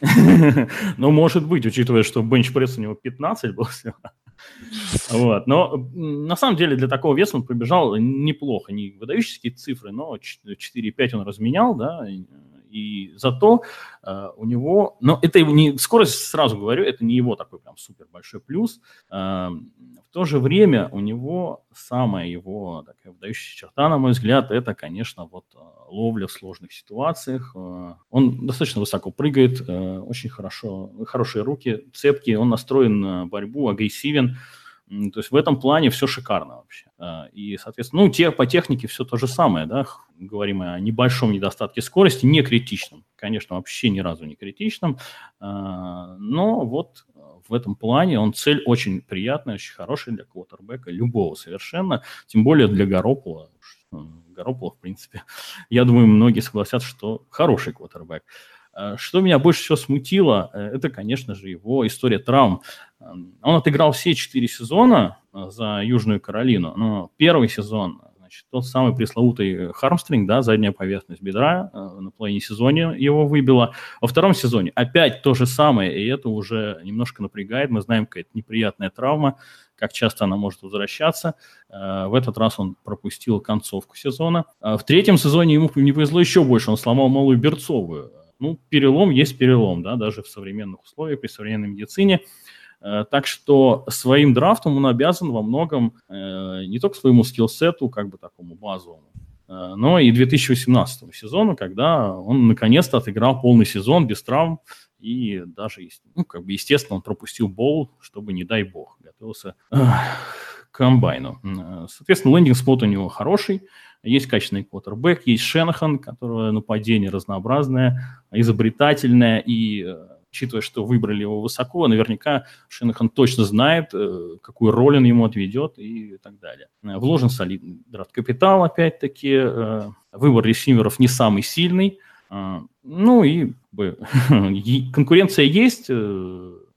Ну, может быть, учитывая, что бенчпресс у него 15 был всего. Вот. Но на самом деле для такого веса он пробежал неплохо. Не выдающиеся цифры, но 4,5 он разменял, да, и зато э, у него, но это не скорость, сразу говорю, это не его такой прям супер большой плюс. Э, в то же время у него самая его такая выдающаяся черта, на мой взгляд, это, конечно, вот э, ловля в сложных ситуациях. Э, он достаточно высоко прыгает, э, очень хорошо, хорошие руки, цепкие, он настроен на борьбу, агрессивен. То есть в этом плане все шикарно вообще. А, и, соответственно, ну, те, по технике все то же самое, да, говорим о небольшом недостатке скорости, не критичном. Конечно, вообще ни разу не критичном, а, но вот в этом плане он цель очень приятная, очень хорошая для квотербека, любого совершенно, тем более для Garoppolo. Garoppolo, в принципе, я думаю, многие согласятся, что хороший квотербек. А, что меня больше всего смутило, э, это, конечно же, его история травм. Он отыграл все четыре сезона за Южную Каролину, но первый сезон Значит, тот самый пресловутый хармстринг, да, задняя поверхность бедра, э, на половине сезоне его выбило. Во втором сезоне опять то же самое, и это уже немножко напрягает. Мы знаем, какая-то неприятная травма, как часто она может возвращаться. Э, в этот раз он пропустил концовку сезона. Э, в третьем сезоне ему не повезло еще больше, он сломал малую берцовую. Ну, перелом есть перелом, да, даже в современных условиях, при современной медицине. Э, так что своим драфтом он обязан во многом э, не только своему скиллсету, как бы такому базовому, э, но и 2018 сезону, когда он наконец-то отыграл полный сезон без травм, и даже, ну, как бы, естественно, он пропустил бол, чтобы, не дай бог, готовился к комбайну. Соответственно, лендинг-спот у него хороший, есть качественный квотербек, есть Шенахан, которого нападение разнообразное, изобретательное и учитывая, что выбрали его высоко, наверняка Шенахан точно знает, э, какую роль он ему отведет и так далее. Э, вложен солидный драфт-капитал, опять-таки. Э, выбор ресиверов не самый сильный. Ну и конкуренция есть.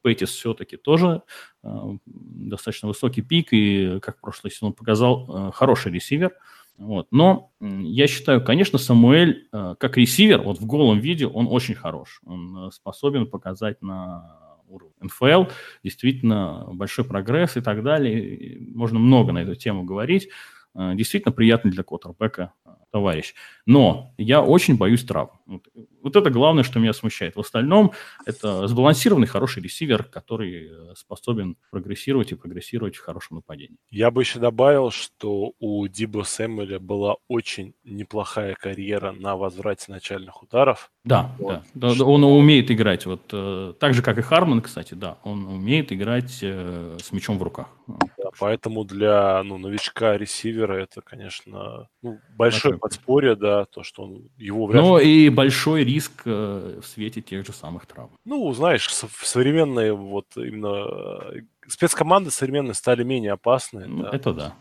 Пейтис все-таки тоже достаточно высокий пик, и, как прошлый сезон показал, хороший ресивер – вот. Но я считаю, конечно, Самуэль э, как ресивер, вот в голом виде, он очень хорош. Он э, способен показать на уровне НФЛ действительно большой прогресс и так далее. Можно много на эту тему говорить. Э, действительно приятный для Коттербека товарищ. Но я очень боюсь травм. Вот, вот это главное, что меня смущает. В остальном это сбалансированный хороший ресивер, который э, способен прогрессировать и прогрессировать в хорошем нападении. Я бы еще добавил, что у Дибо Сэмюэля была очень неплохая карьера на возврате начальных ударов. Да, вот. да, да, он умеет играть. Вот э, так же, как и Харман, кстати, да, он умеет играть э, с мячом в руках. Да, поэтому для ну, новичка ресивера это, конечно, ну, большое подспорье, да, то, что он его вряд Ну и большой риск э, в свете тех же самых травм. Ну, знаешь, современные вот именно э, спецкоманды современные стали менее опасны. Ну, да. Это да.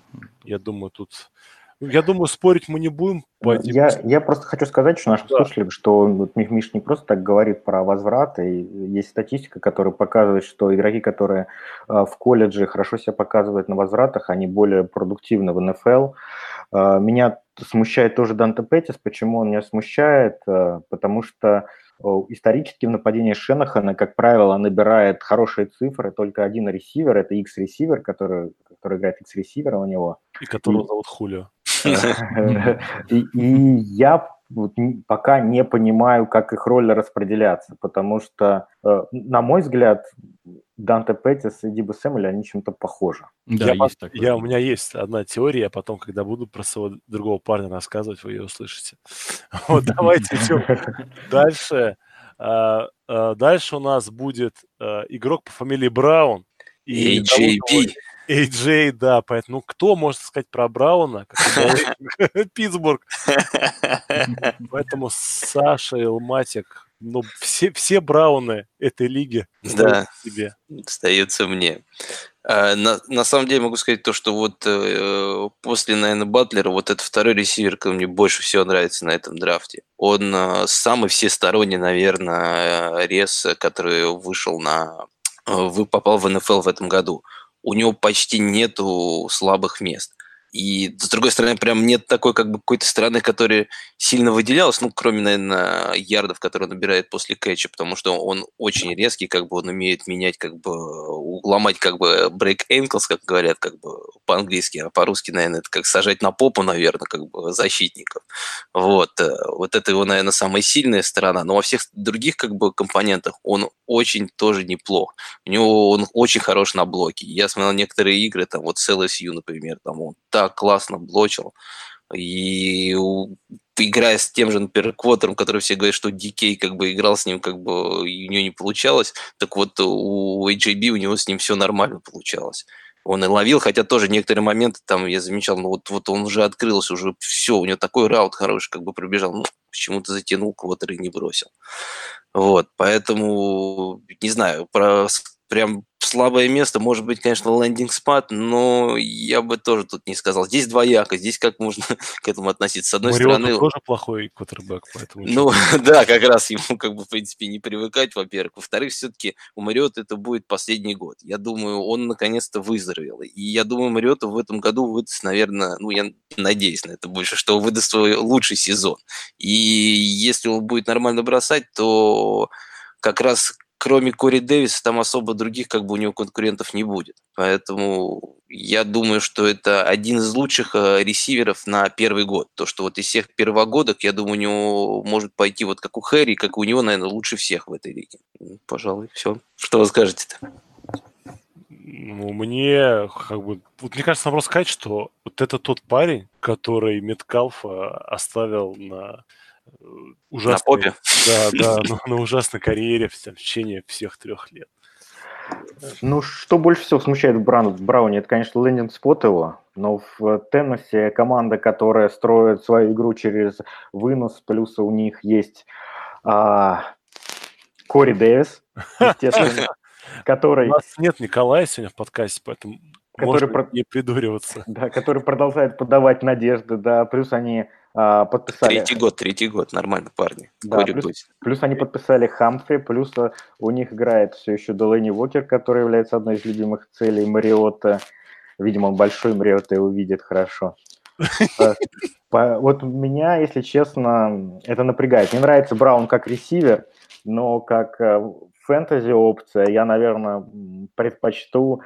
Я думаю, тут ну, я думаю, спорить мы не будем. По я, я просто хочу сказать, что нашим да. слушателям, что вот Миш не просто так говорит про возврат, и есть статистика, которая показывает, что игроки, которые э, в колледже хорошо себя показывают на возвратах, они более продуктивны в НФЛ. Меня смущает тоже Данте Петтис. Почему он меня смущает? Э, потому что исторически в нападении Шенахана, как правило, набирает хорошие цифры только один ресивер, это X-ресивер, который, который играет X-ресивера у него. И которого и... зовут Хулио. И я пока не понимаю, как их роль распределяться, потому что, э, на мой взгляд, Данте Петтис и Диба Сэмюэль, они чем-то похожи. Да, я, есть такое. Я, у меня есть одна теория, а потом, когда буду про своего другого парня рассказывать, вы ее услышите. Вот давайте идем дальше. А, а, дальше у нас будет э, игрок по фамилии Браун. И AJB. AJ, да, поэтому ну, кто может сказать про Брауна, Питтсбург. Поэтому Саша Илматик, ну, все, все Брауны этой лиги да, себе. остаются мне. А, на, на самом деле могу сказать то, что вот э, после, наверное, Батлера, вот этот второй ресивер, который мне больше всего нравится на этом драфте. Он э, самый всесторонний, наверное, э, рез, который вышел на... Э, попал в НФЛ в этом году у него почти нету слабых мест. И, с другой стороны, прям нет такой как бы какой-то стороны, которая сильно выделялась, ну, кроме, наверное, ярдов, которые он набирает после кэча, потому что он очень резкий, как бы он умеет менять, как бы, ломать, как бы, break ankles, как говорят, как бы, по-английски, а по-русски, наверное, это как сажать на попу, наверное, как бы, защитников. Вот. Э, вот это его, наверное, самая сильная сторона. Но во всех других, как бы, компонентах он очень тоже неплох. У него он очень хорош на блоке. Я смотрел некоторые игры, там, вот с LSU, например, там, он так классно блочил. И играя с тем же, например, Квотером, который все говорят, что Дикей как бы играл с ним, как бы и у него не получалось, так вот у AJB у него с ним все нормально получалось. Он и ловил, хотя тоже некоторые моменты там я замечал, ну вот, вот он уже открылся, уже все, у него такой раут хороший, как бы пробежал, ну почему-то затянул, Квотер и не бросил. Вот, поэтому, не знаю, про прям слабое место, может быть, конечно, лендинг спад, но я бы тоже тут не сказал. Здесь двояко, здесь как можно к этому относиться. С одной Мариотта стороны... тоже плохой квотербек, поэтому... Ну, да, как раз ему, как бы, в принципе, не привыкать, во-первых. Во-вторых, все-таки у Мариотта это будет последний год. Я думаю, он наконец-то выздоровел. И я думаю, Мариотта в этом году выдаст, наверное, ну, я надеюсь на это больше, что выдаст свой лучший сезон. И если он будет нормально бросать, то как раз кроме Кори Дэвиса, там особо других как бы у него конкурентов не будет. Поэтому я думаю, что это один из лучших э, ресиверов на первый год. То, что вот из всех первогодок, я думаю, у него может пойти вот как у Хэри, как у него, наверное, лучше всех в этой лиге. Пожалуй, все. Что вы скажете-то? Ну, мне, как бы, вот мне кажется, надо сказать, что вот это тот парень, который Меткалфа оставил на ужасной, на попе? Да, да, на, на ужасной карьере в течение всех трех лет. Ну, что больше всего смущает Бран, Брауни, это, конечно, лендинг спот его, но в Теннессе команда, которая строит свою игру через вынос, плюс у них есть а, Кори Дэвис, естественно, который... У нас нет Николая сегодня в подкасте, поэтому который можно про... не придуриваться. Да, который продолжает подавать надежды, да, плюс они подписали... Третий год, третий год, нормально, парни. Да, плюс, плюс они подписали Хамфри, плюс а, у них играет все еще Делэни Уокер, который является одной из любимых целей Мариотта. Видимо, он большой Мариотта и увидит хорошо. А, вот меня, если честно, это напрягает. Мне нравится Браун как ресивер, но как фэнтези опция я, наверное, предпочту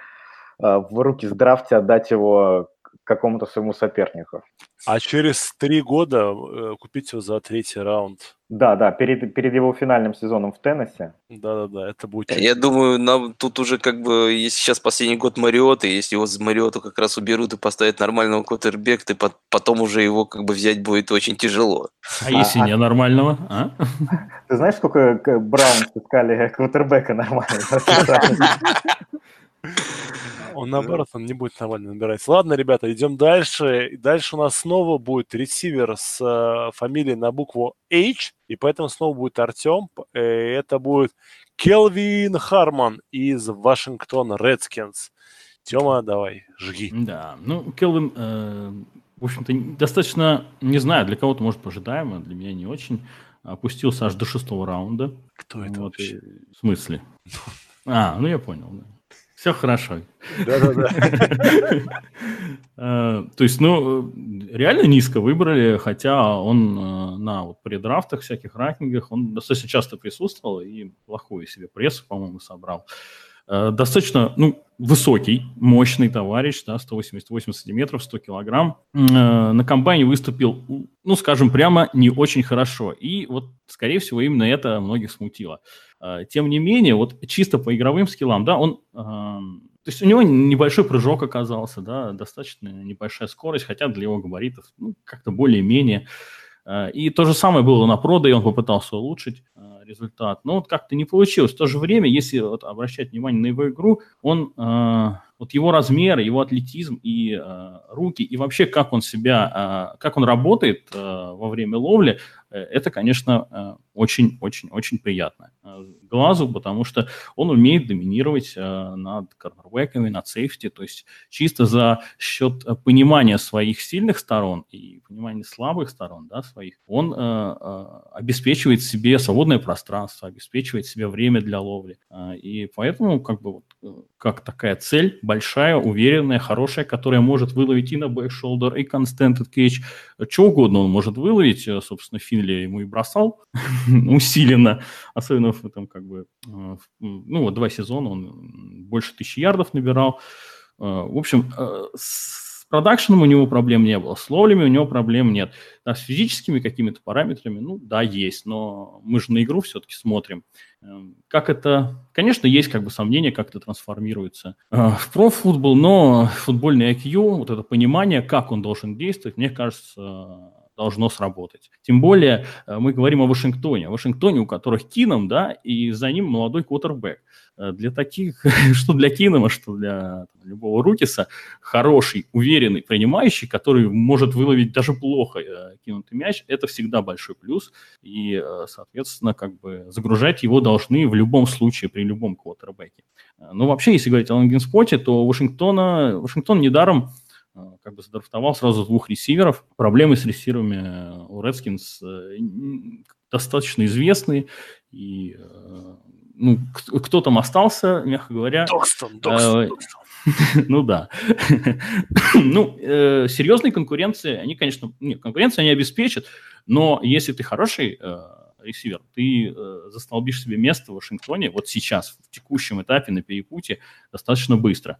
в руки с драфте отдать его какому-то своему сопернику. А через три года э, купить его за третий раунд. Да, да, перед, перед его финальным сезоном в Теннессе. Да-да-да, это будет... Я думаю, нам тут уже как бы, если сейчас последний год Мариота, если его с Мариоту как раз уберут и поставят нормального квотербека, то потом уже его как бы взять будет очень тяжело. А, а если а, не нормального? А? Ты знаешь, сколько Браун искали квотербека нормального? Он наоборот, он не будет нормально набирать. Ладно, ребята, идем дальше. Дальше у нас снова будет ресивер с э, фамилией на букву H, и поэтому снова будет Артем. Э, это будет Келвин Харман из Вашингтона Редскинс. Тема, давай, жги. Да, ну, Келвин, э, в общем-то, достаточно, не знаю, для кого-то, может, ожидаемо, для меня не очень. Опустился аж до шестого раунда. Кто это вот, вообще? В смысле? А, ну я понял, да. Все хорошо. Да-да-да. Э, то есть, ну, реально низко выбрали, хотя он э, на вот предрафтах, всяких ранкингах, он достаточно часто присутствовал и плохую себе прессу, по-моему, собрал. Э, достаточно, ну, высокий, мощный товарищ, да, 188 сантиметров, 100 килограмм. На комбайне выступил, ну, скажем прямо, не очень хорошо. И вот, скорее всего, именно это многих смутило. А, тем не менее, вот чисто по игровым скиллам, да, он, то есть у него небольшой прыжок оказался, да, достаточно небольшая скорость, хотя для его габаритов, ну, как-то более-менее. А, и то же самое было на проде, и он попытался улучшить а, результат, но вот как-то не получилось. В то же время, если вот обращать внимание на его игру, он, вот его размеры, его атлетизм и руки, и вообще как он себя, как он работает во время ловли, э, это, конечно, очень-очень-очень приятно э, глазу, потому что он умеет доминировать э, над корнербеками, над сейфти, то есть чисто за счет э, понимания своих сильных сторон и понимания слабых сторон да, своих, он обеспечивает себе свободное пространство, обеспечивает себе время для ловли. И поэтому как бы вот, как такая цель большая, уверенная, хорошая, которая может выловить и на back shoulder, и contested catch, что угодно он может выловить, собственно, Финли ему и бросал, усиленно, особенно в этом как бы, э, ну вот два сезона он больше тысячи ярдов набирал. Э, в общем, э, с продакшеном у него проблем не было, с ловлями у него проблем нет. Да, с физическими какими-то параметрами, ну да, есть, но мы же на игру все-таки смотрим. Как это, конечно, есть как бы сомнения, как это трансформируется в профутбол, но футбольный IQ, вот это понимание, как он должен действовать, мне кажется, должно сработать. Тем более э, мы говорим о Вашингтоне. О Вашингтоне, у которых Кином, да, и за ним молодой квотербек. Э, для таких, что для Кинома, что для там, любого Рукиса, хороший, уверенный, принимающий, который может выловить даже плохо э, кинутый мяч, это всегда большой плюс. И, э, соответственно, как бы загружать его должны в любом случае, при любом квотербеке. Э, но вообще, если говорить о лонгинспоте, то Вашингтона, Вашингтон недаром как бы задрафтовал сразу двух ресиверов. Проблемы с ресиверами у Redskins достаточно известные, и ну, кто там остался, мягко говоря. Докстон, Докстон, э, Ну да. ну, э, серьезной конкуренции, они, конечно, нет, конкуренцию они обеспечат, но если ты хороший э, ресивер, ты э, застолбишь себе место в Вашингтоне вот сейчас, в текущем этапе на перепутье, достаточно быстро.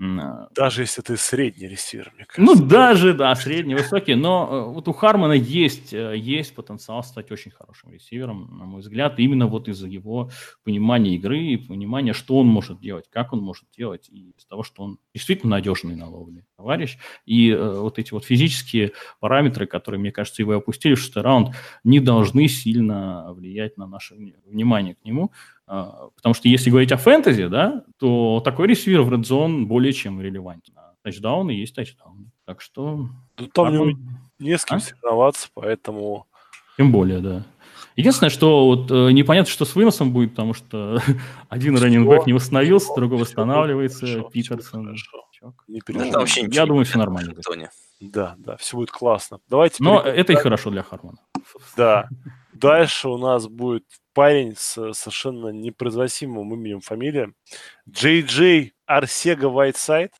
Даже если ты средний ресивер, мне ну, кажется. Ну, даже, да, средний, высокий. Но э, вот у Хармона есть, э, есть потенциал стать очень хорошим ресивером, на мой взгляд, именно вот из-за его понимания игры и понимания, что он может делать, как он может делать, и из того, что он действительно надежный на ловле товарищ. И э, вот эти вот физические параметры, которые, мне кажется, его опустили в шестой раунд, не должны сильно влиять на наше внимание к нему. А, потому что если говорить о фэнтези, да, то такой ресивер в Red Zone более чем релевантен. А тачдаун и есть тачдаун. Так что... Ну, там не, не с кем а? соревноваться, поэтому... Тем более, да. Единственное, что вот э, непонятно, что с выносом будет, потому что один раненбэк не восстановился, другой восстанавливается, хорошо, Питерсон. Не переживай. Я думаю, все нормально. Да, да, все будет классно. Давайте. Но это и хорошо для Хармона. Да. Дальше у нас будет парень с совершенно непроизносимым именем фамилия. Джей Джей Арсега Вайтсайд.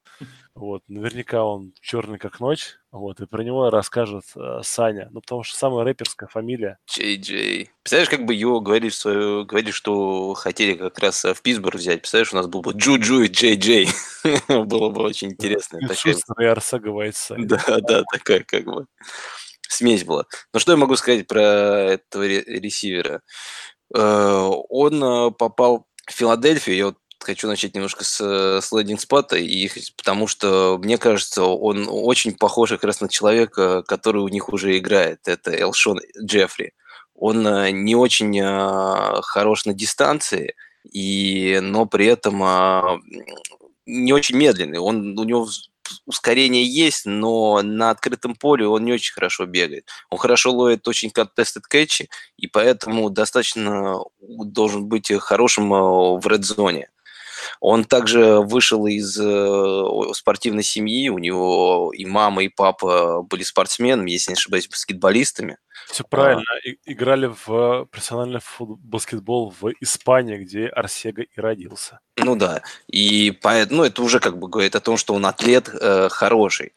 Вот, наверняка он черный как ночь. Вот, и про него расскажет э, Саня. Ну, потому что самая рэперская фамилия. Джей Джей. Представляешь, как бы его говорили, свою, говорили, что хотели как раз э, в Питтсбург взять. Представляешь, у нас был бы Джу Джу и Джей Джей. Было бы очень интересно. И Арсега Вайтсайд. Да, да, такая как бы смесь была. Но что я могу сказать про этого ресивера? Э, он э, попал в Филадельфию, я вот хочу начать немножко с, с лендинг спота, и, потому что, мне кажется, он очень похож как раз на человека, который у них уже играет. Это Элшон Джеффри. Он э, не очень хорош на дистанции, и, но при этом не очень медленный. Он, у него ускорение есть, но на открытом поле он не очень хорошо бегает. Он хорошо ловит очень contested кэтчи, и поэтому достаточно должен быть хорошим э, в red-зоне. Он также вышел из э, спортивной семьи, у него и мама, и папа были спортсменами, если не ошибаюсь, баскетболистами. Все правильно. А... играли в профессиональный баскетбол в Испании, где Арсега и родился. Ну да. И поэтому, ну, это уже как бы говорит о том, что он атлет э, хороший.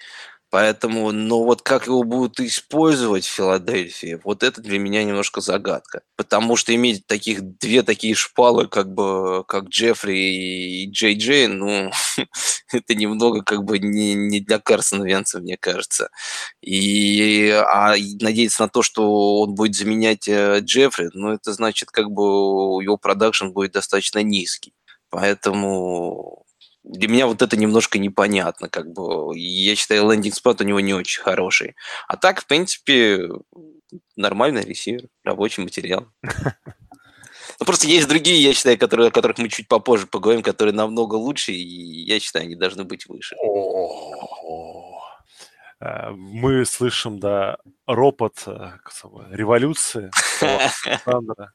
Поэтому, но вот как его будут использовать в Филадельфии, вот это для меня немножко загадка. Потому что иметь таких две такие шпалы, как бы, как Джеффри и Джей Джей, ну, это немного как бы не, не для Карсона Венца, мне кажется. И а надеяться на то, что он будет заменять э, Джеффри, ну, это значит, как бы его продакшн будет достаточно низкий. Поэтому для меня вот это немножко непонятно, как бы. Я считаю, лендинг спот у него не очень хороший. А так, в принципе, нормальный ресивер, рабочий материал. Ну, просто есть другие, я считаю, которые, о которых мы чуть попозже поговорим, которые намного лучше, и я считаю, они должны быть выше. Э, мы слышим, да, ропот э, революции Александра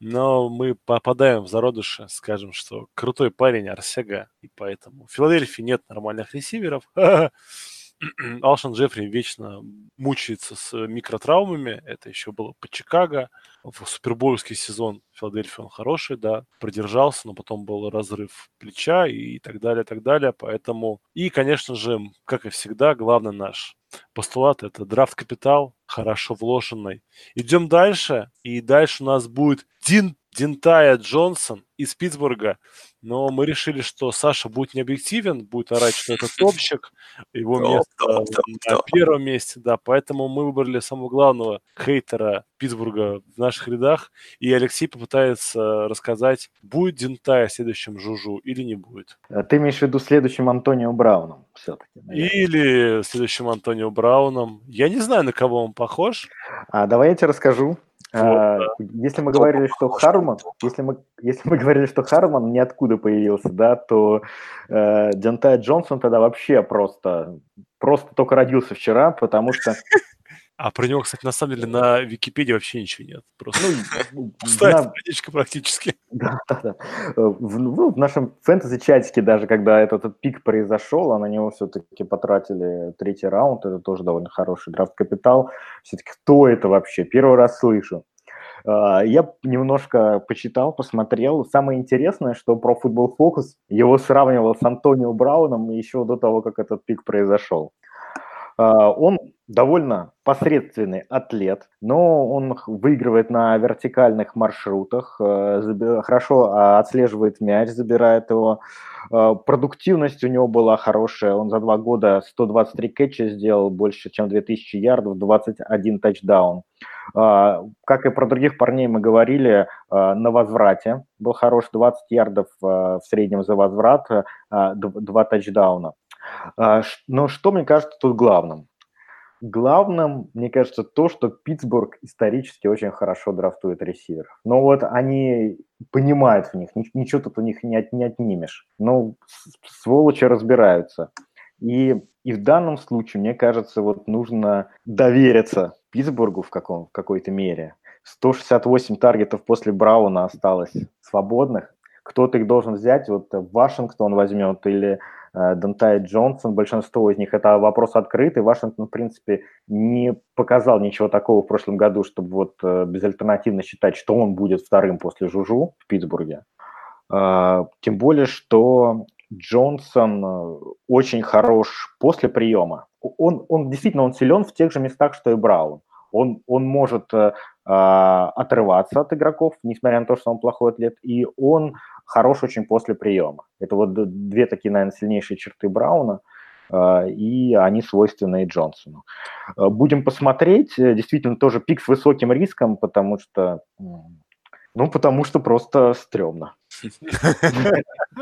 но мы попадаем в зародыши, скажем, что крутой парень Арсега, и поэтому в Филадельфии нет нормальных ресиверов. Алшан Джеффри вечно мучается с микротравмами. Это еще было по Чикаго. В супербольский сезон Филадельфии он хороший, да, продержался, но потом был разрыв плеча и так далее, так далее. Поэтому... И, конечно же, как и всегда, главный наш постулат – это драфт-капитал, хорошо вложенный. Идем дальше, и дальше у нас будет Дин Динтая Джонсон из Питтсбурга, но мы решили, что Саша будет необъективен, будет орать, что это топчик, его место топ, топ, на топ. первом месте, да, поэтому мы выбрали самого главного хейтера Питтсбурга в наших рядах, и Алексей попытается рассказать, будет Динтая следующим Жужу или не будет. А ты имеешь в виду следующим Антонио Брауном все-таки? Или следующим Антонио Брауном. Я не знаю, на кого он похож? А, давай я тебе расскажу. А. Если мы говорили, что Харман, если мы, если мы говорили, что Харман ниоткуда появился, да, то э, Дентай Джонсон тогда вообще просто, просто только родился вчера, потому что а про него, кстати, на самом деле на Википедии вообще ничего нет. Просто ну, пустая страничка практически. Да, да, да. В, ну, в нашем фэнтези-чатике даже, когда этот, этот пик произошел, а на него все-таки потратили третий раунд, это тоже довольно хороший драфт-капитал. Все-таки кто это вообще? Первый раз слышу. А, я немножко почитал, посмотрел. Самое интересное, что про Football Focus его сравнивал с Антонио Брауном еще до того, как этот пик произошел. А, он довольно посредственный атлет, но он выигрывает на вертикальных маршрутах, э, хорошо а, отслеживает мяч, забирает его. А, продуктивность у него была хорошая. Он за два года 123 кетча сделал, больше, чем 2000 ярдов, 21 тачдаун. Как и про других парней мы говорили, на возврате был хорош 20 ярдов в среднем за возврат, два тачдауна. А, но что мне кажется тут главным? Главным, мне кажется, то, что Питтсбург исторически очень хорошо драфтует ресиверов. Но вот они понимают в них, ничего тут у них не, от, не отнимешь. Ну, сволочи разбираются. И, и в данном случае, мне кажется, вот нужно довериться Питтсбургу в, каком, в какой-то мере. 168 таргетов после Брауна осталось свободных. Кто-то их должен взять, вот Вашингтон возьмет или Э, Донтай Джонсон, большинство из них, это вопрос открытый. Вашингтон, в принципе, не показал ничего такого в прошлом году, чтобы вот э, безальтернативно считать, что он будет вторым после Жужу в Питтсбурге. Э, тем более, что Джонсон очень хорош после приема. Он, он действительно он силен в тех же местах, что и Браун. Он, он может э, отрываться от игроков, несмотря на то, что он плохой атлет, и он хорош очень после приема. Это вот две такие, наверное, сильнейшие черты Брауна, а, и они свойственны и Джонсону. А, будем посмотреть. Э, действительно, тоже пик с высоким риском, потому что, ну, потому что просто стрёмно.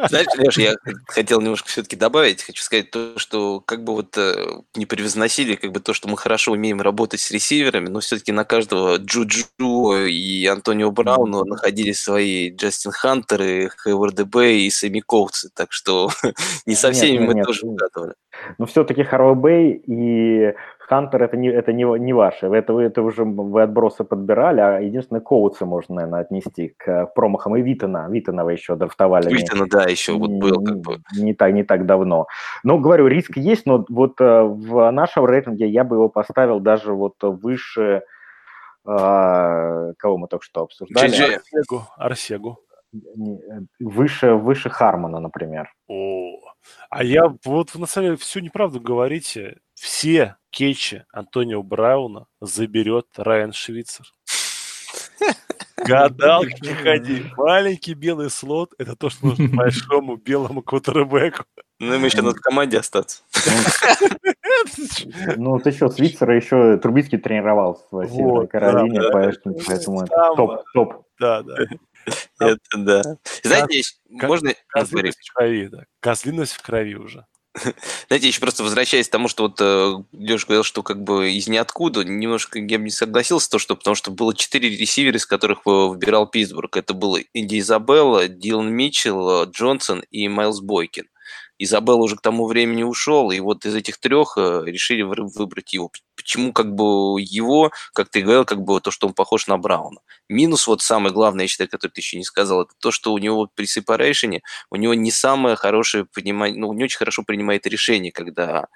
Знаешь, Леш, я хотел немножко все-таки добавить, хочу сказать то, что как бы вот э, не превозносили как бы то, что мы хорошо умеем работать с ресиверами, но все-таки на каждого Джуджу и Антонио Брауну находились свои Джастин Хантеры, Хейвард Бэй и Сэмми Коутсы, так что не со всеми мы нет, тоже угадывали. Но все-таки Харроу Бэй и Хантер это не, это не, не ваше. Это, вы, это уже вы отбросы подбирали, а единственное Коутсы можно, наверное, отнести к промахам и Витона. Витонова еще драфтовали. Витона, да, еще вот был как бы. Не так, не так давно. Ну, говорю, риск есть, но вот э, в нашем рейтинге я бы его поставил даже вот выше э, кого мы только что обсуждали? Арсегу. Арсегу. Выше, выше Хармона, например. О, а я вот на самом деле всю неправду говорите. Все кетчи Антонио Брауна заберет Райан Швицер. Гадалки не ходи. Маленький белый слот – это то, что нужно большому белому квотербеку. Ну, им еще надо в команде остаться. Ну, ты что, Свитцера еще Трубицкий тренировал в Северной Каролине, поэтому топ, топ. Да, да. Это да. Знаете, можно... Козлиность в крови, да. Козлиность в крови уже. Знаете, еще просто возвращаясь к тому, что вот э, Леша говорил, что как бы из ниоткуда, немножко я бы не согласился, то, что, потому что было четыре ресивера, из которых выбирал Питтсбург. Это было Инди Изабелла, Дилан Митчелл, Джонсон и Майлз Бойкин. Изабелла уже к тому времени ушел, и вот из этих трех э, решили выбрать его. Почему как бы его, как ты говорил, как бы то, что он похож на Брауна. Минус вот самый главный, я считаю, который ты еще не сказал, это то, что у него при сепарейшене, у него не самое хорошее понимание, ну, не очень хорошо принимает решение, когда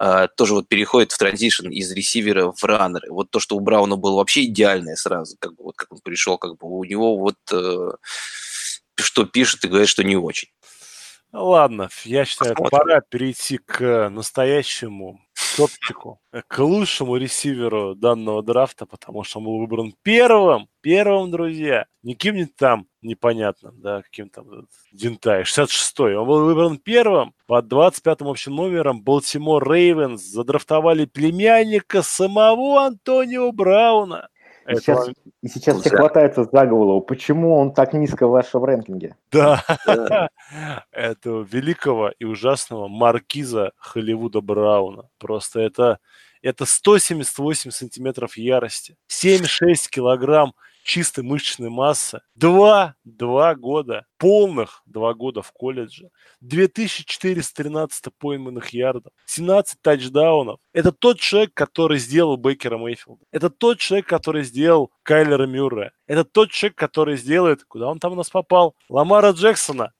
э, тоже вот переходит в транзишн из ресивера в раннеры. Вот то, что у Брауна было вообще идеальное сразу, как бы вот как он пришел, как бы у него вот э, что пишет и говорит, что не очень. Ладно, я считаю, Посмотрим. пора перейти к настоящему топчику, к лучшему ресиверу данного драфта, потому что он был выбран первым, первым, друзья, не кем-нибудь там непонятным, да, каким там Динтай, 66-й. Он был выбран первым под 25-м общим номером Балтимор Рейвенс. Задрафтовали племянника самого Антонио Брауна. И сейчас, и сейчас все хватаются за голову. Почему он так низко в вашем рэнкинге? Да, этого великого и ужасного маркиза Холливуда Брауна. Просто это, Это 178 сантиметров ярости, 7-6 килограмм чистой мышечной массы, два, два года, полных два года в колледже, 2413 пойманных ярдов, 17 тачдаунов. Это тот человек, который сделал Бейкера Мейфилда. Это тот человек, который сделал Кайлера Мюррея. Это тот человек, который сделает, куда он там у нас попал, Ламара Джексона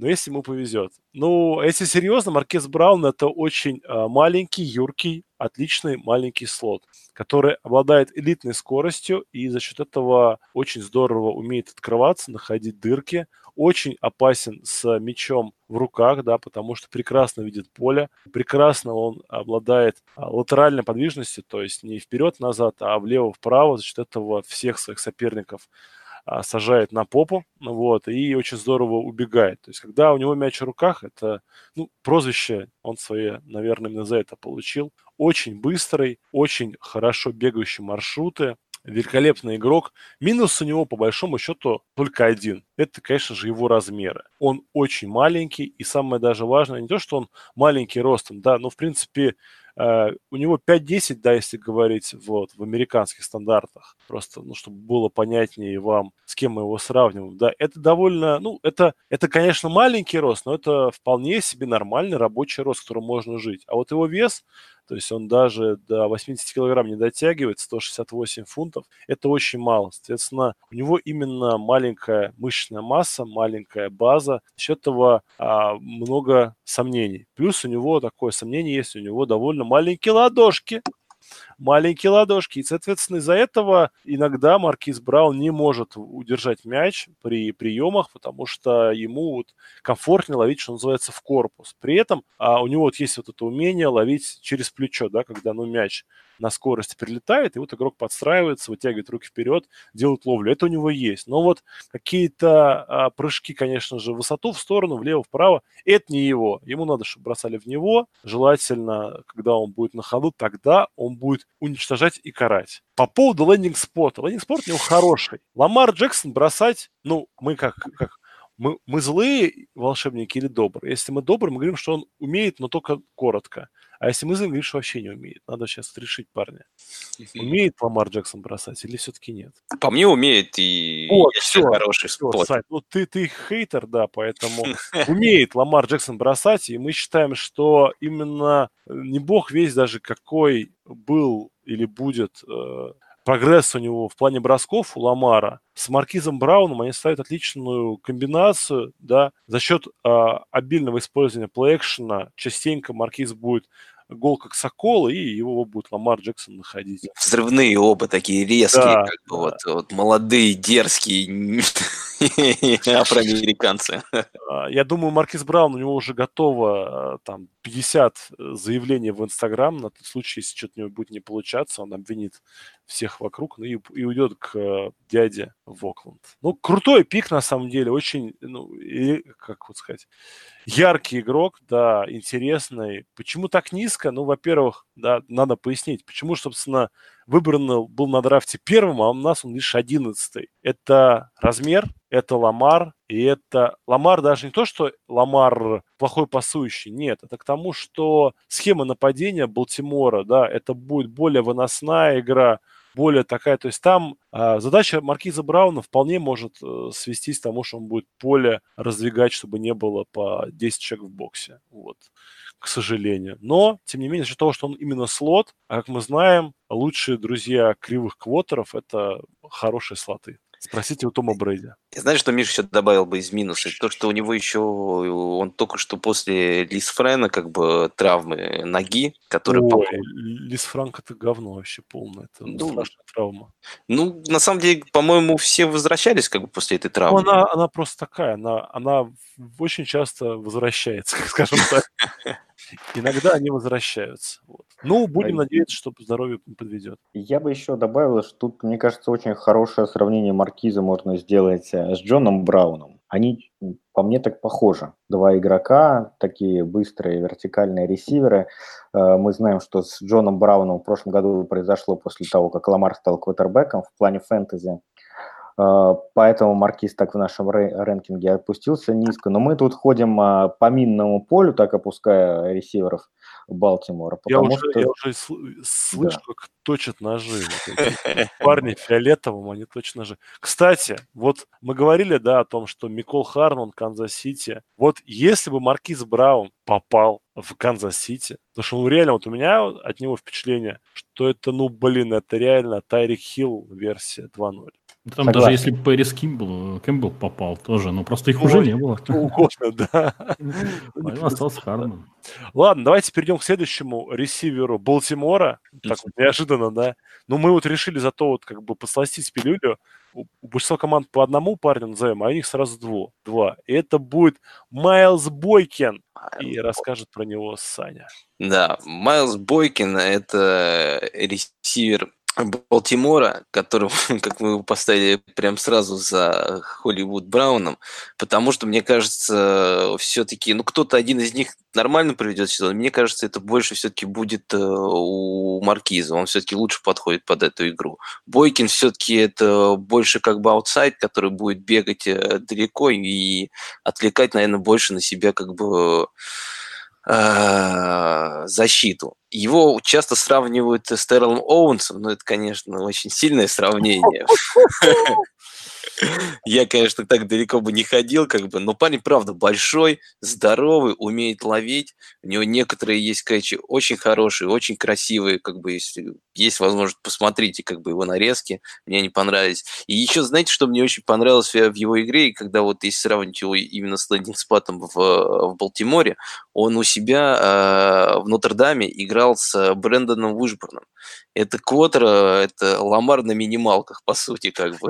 но если ему повезет. Ну, если серьезно, Маркез Браун это очень э, маленький, юркий, отличный маленький слот, который обладает элитной скоростью и за счет этого очень здорово умеет открываться, находить дырки, очень опасен с мячом в руках, да, потому что прекрасно видит поле, прекрасно он обладает а, латеральной подвижностью, то есть не вперед-назад, а влево-вправо, за счет этого всех своих соперников а, сажает на попу, вот, и очень здорово убегает. То есть, когда у него мяч в руках, это, ну, прозвище он свое, наверное, именно за это получил. Очень быстрый, очень хорошо бегающий маршруты, великолепный игрок. Минус у него, по большому счету, только один. Это, конечно же, его размеры. Он очень маленький, и самое даже важное, не то, что он маленький ростом, да, но, в принципе, у него 5-10, да, если говорить вот, в американских стандартах, просто, ну, чтобы было понятнее вам, с кем мы его сравниваем, да, это довольно, ну, это, это, конечно, маленький рост, но это вполне себе нормальный рабочий рост, с которым можно жить. А вот его вес то есть он даже до 80 килограмм не дотягивает, 168 фунтов. Это очень мало. Соответственно, у него именно маленькая мышечная масса, маленькая база. За счет этого а, много сомнений. Плюс у него такое сомнение есть, у него довольно маленькие ладошки маленькие ладошки. И, соответственно, из-за этого иногда Маркиз Браун не может удержать мяч при приемах, потому что ему вот комфортнее ловить, что называется, в корпус. При этом а у него вот есть вот это умение ловить через плечо, да, когда ну, мяч на скорости прилетает, и вот игрок подстраивается, вытягивает руки вперед, делает ловлю. Это у него есть. Но вот какие-то а, прыжки, конечно же, в высоту, в сторону, влево, вправо, это не его. Ему надо, чтобы бросали в него. Желательно, когда он будет на ходу, тогда он будет уничтожать и карать. По поводу лендинг-спота. Лендинг-спот у него хороший. Ламар Джексон бросать, ну, мы как, как мы, мы злые волшебники или добрые? Если мы добрые, мы говорим, что он умеет, но только коротко. А если мы говорим, что вообще не умеет. Надо сейчас решить парня. Умеет Ламар Джексон бросать или все-таки нет? По мне умеет, и вот, все, хороший все. Сайт. Ну, ты, ты хейтер, да, поэтому умеет Ламар Джексон бросать, и мы считаем, что именно э, не бог весь даже какой был или будет э, прогресс у него в плане бросков у Ламара с Маркизом Брауном они ставят отличную комбинацию, да, за счет э, обильного использования плей-экшена частенько Маркиз будет гол как Сокол, и его будет Ламар Джексон находить. Взрывные оба такие резкие, да, как бы да. вот, вот молодые, дерзкие афроамериканцы. А, я думаю, Маркис Браун, у него уже готово а, там 50 э, заявлений в Инстаграм на тот случай, если что-то у него будет не получаться, он обвинит всех вокруг ну, и, и уйдет к э, дяде в Окленд. Ну, крутой пик, на самом деле, очень, ну, и, как вот сказать, яркий игрок, да, интересный. Почему так низко? Ну, во-первых, да, надо пояснить, почему, собственно, выбран был на драфте первым, а у нас он лишь одиннадцатый. Это размер, это Ламар, и это Ламар даже не то, что Ламар плохой пасующий, нет, это к тому, что схема нападения Балтимора, да, это будет более выносная игра, более такая, то есть там э, задача Маркиза Брауна вполне может э, свестись к тому, что он будет поле раздвигать, чтобы не было по 10 человек в боксе, вот, к сожалению. Но, тем не менее, за счет того, что он именно слот, а как мы знаем, лучшие друзья кривых квотеров – это хорошие слоты. Спросите у Тома Брейди. Знаешь, что Миша еще добавил бы из минусов? То, что у него еще, он только что после Лис Френа, как бы, травмы ноги, который... Ой, Лис Франк это говно вообще полное. Это ну, страшная травма. Ну, на самом деле, по-моему, все возвращались как бы после этой травмы. Ну, она, она просто такая, она, она очень часто возвращается, скажем так. Иногда они возвращаются. Вот. Ну, будем надеяться, что здоровье подведет. Я бы еще добавил, что тут, мне кажется, очень хорошее сравнение Маркиза можно сделать э, с Джоном Брауном. Они, по мне, так похожи. Два игрока, такие быстрые вертикальные ресиверы. Э, мы знаем, что с Джоном Брауном в прошлом году произошло после того, как Ламар стал квотербеком в плане фэнтези. А, поэтому Маркиз так в нашем ranking е опустился низко. Но мы тут ходим а, по минному полю, так опуская ресиверов Балтимора. Я уже, что... я уже слышу, да. как точат ножи. парни в фиолетовом, они точат ножи. Кстати, вот мы говорили, да, о том, что Микол Хардман, Канзас-Сити. Вот если бы Маркиз Браун попал в Канзас-Сити, потому что ну, реально вот у меня от него впечатление, что это, ну, блин, это реально Тайрик Хилл версия 2.0. Там Согласен. даже если Пэрис Кимбл, Кэмпбелл попал тоже, но просто их Ой, уже не было. Угодно, да. Остался Харман. Ладно, давайте перейдем к следующему ресиверу Балтимора. Так вот, неожиданно, да. Ну, мы вот решили зато вот как бы посластить пилюлю. У большинства команд по одному парню назовем, а у них сразу два. два. И это будет Майлз Бойкин. И расскажет про него Саня. Да, Майлз Бойкин – это ресивер Балтимора, которого, как мы его поставили прям сразу за Холливуд Брауном, потому что, мне кажется, все-таки, ну, кто-то один из них нормально проведет сезон, мне кажется, это больше все-таки будет э, у Маркиза, он все-таки лучше подходит под эту игру. Бойкин все-таки это больше как бы аутсайд, который будет бегать э, далеко и отвлекать, наверное, больше на себя как бы защиту. Его часто сравнивают с Терлом Оуэнсом, но это, конечно, очень сильное сравнение. Я, конечно, так далеко бы не ходил, как бы, но парень, правда, большой, здоровый, умеет ловить. У него некоторые есть кэчи очень хорошие, очень красивые, как бы, если есть возможность, посмотрите, как бы, его нарезки, мне они понравились. И еще, знаете, что мне очень понравилось в его игре, когда вот, если сравнить его именно с лендинг спатом в, в Балтиморе, он у себя э, в Нотр-Даме играл с Брэндоном Уишборном. Это Квотер, это Ламар на минималках, по сути, как бы.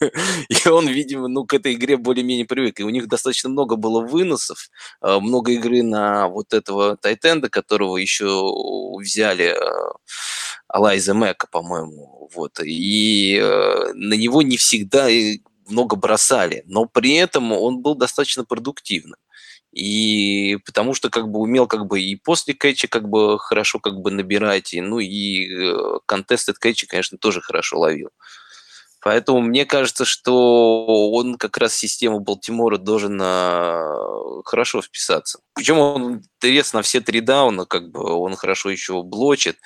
И он, видимо, ну, к этой игре более-менее привык. И у них достаточно много было выносов, э, много игры на вот этого Тайтенда, которого еще взяли э, Алайза Мэка, по-моему. Вот. И э, на него не всегда много бросали, но при этом он был достаточно продуктивным. И потому что как бы умел как бы и после кэча как бы хорошо как бы набирать, и, ну и контесты кэчи, конечно, тоже хорошо ловил. Поэтому мне кажется, что он как раз в систему Балтимора должен а, хорошо вписаться. Причем он интересно на все три дауна, как бы он хорошо еще блочит.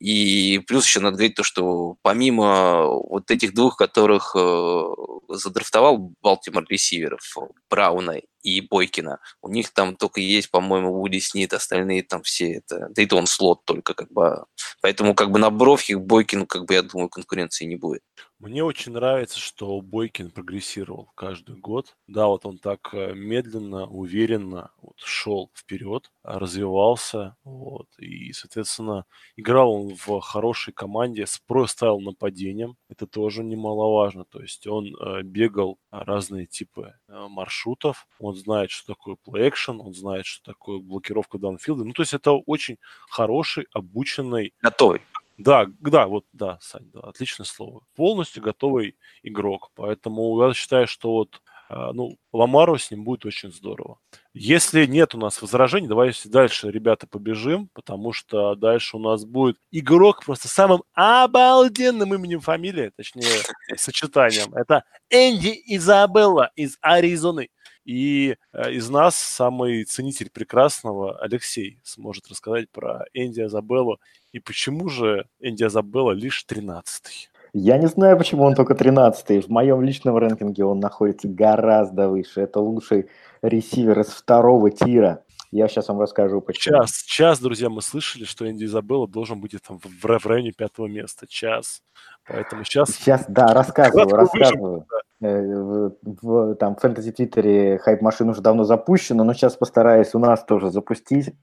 И плюс еще надо говорить то, что помимо вот этих двух, которых э, задрафтовал Балтимор ресиверов, Брауна и Бойкина, у них там только есть, по-моему, Уилли Снит, остальные там все это, да и то он слот только как бы. Поэтому как бы на бровке Бойкину, как бы, я думаю, конкуренции не будет. Мне очень нравится, что Бойкин прогрессировал каждый год. Да, вот он так э, медленно, уверенно вот, шел вперед, развивался, вот, и, соответственно, играл он в хорошей команде с простайл нападением. Это тоже немаловажно. То есть он э, бегал разные типы э, маршрутов, он знает, что такое action, он знает, что такое блокировка даунфилда. Ну, то есть это очень хороший, обученный... Готовый. Да, да, вот, да, Сань, да, отличное слово. Полностью готовый игрок. Поэтому я считаю, что вот, а, ну, Ламару с ним будет очень здорово. Если нет у нас возражений, давайте дальше, ребята, побежим, потому что дальше у нас будет игрок просто самым обалденным именем фамилии, точнее, сочетанием. Это Энди Изабелла из Аризоны. И э, из нас самый ценитель прекрасного Алексей сможет рассказать про Энди Азабеллу. И почему же Энди Азабелла лишь 13-й? Я не знаю, почему он только 13-й. В моем личном рэнкинге он находится гораздо выше. Это лучший ресивер из второго тира. Я сейчас вам расскажу, почему. Час, час, друзья, мы слышали, что Энди Изабелла должен быть там в, в районе пятого места. Час. Поэтому сейчас... Сейчас, да, рассказываю, рассказываю. Да. Э, в, в там фэнтези твиттере хайп машина уже давно запущена, но сейчас постараюсь у нас тоже запустить.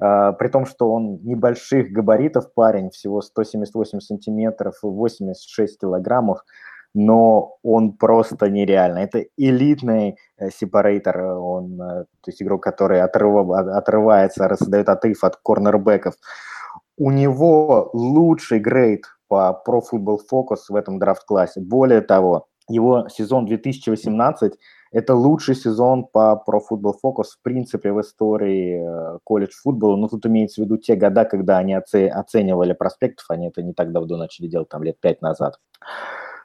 А, при том, что он небольших габаритов парень, всего 178 сантиметров, 86 килограммов, но он просто нереальный. Это элитный э, сепарейтор, он, э, то есть игрок, который отрыв, отрывается, раздает отрыв от корнербеков. У него лучший грейд по Pro Football Focus в этом драфт-классе. Более того, его сезон 2018 – это лучший сезон по Pro Football Focus в принципе в истории э, колледж футбола. Но тут имеется в виду те года, когда они оценивали проспектов, они это не так давно начали делать, там лет пять назад.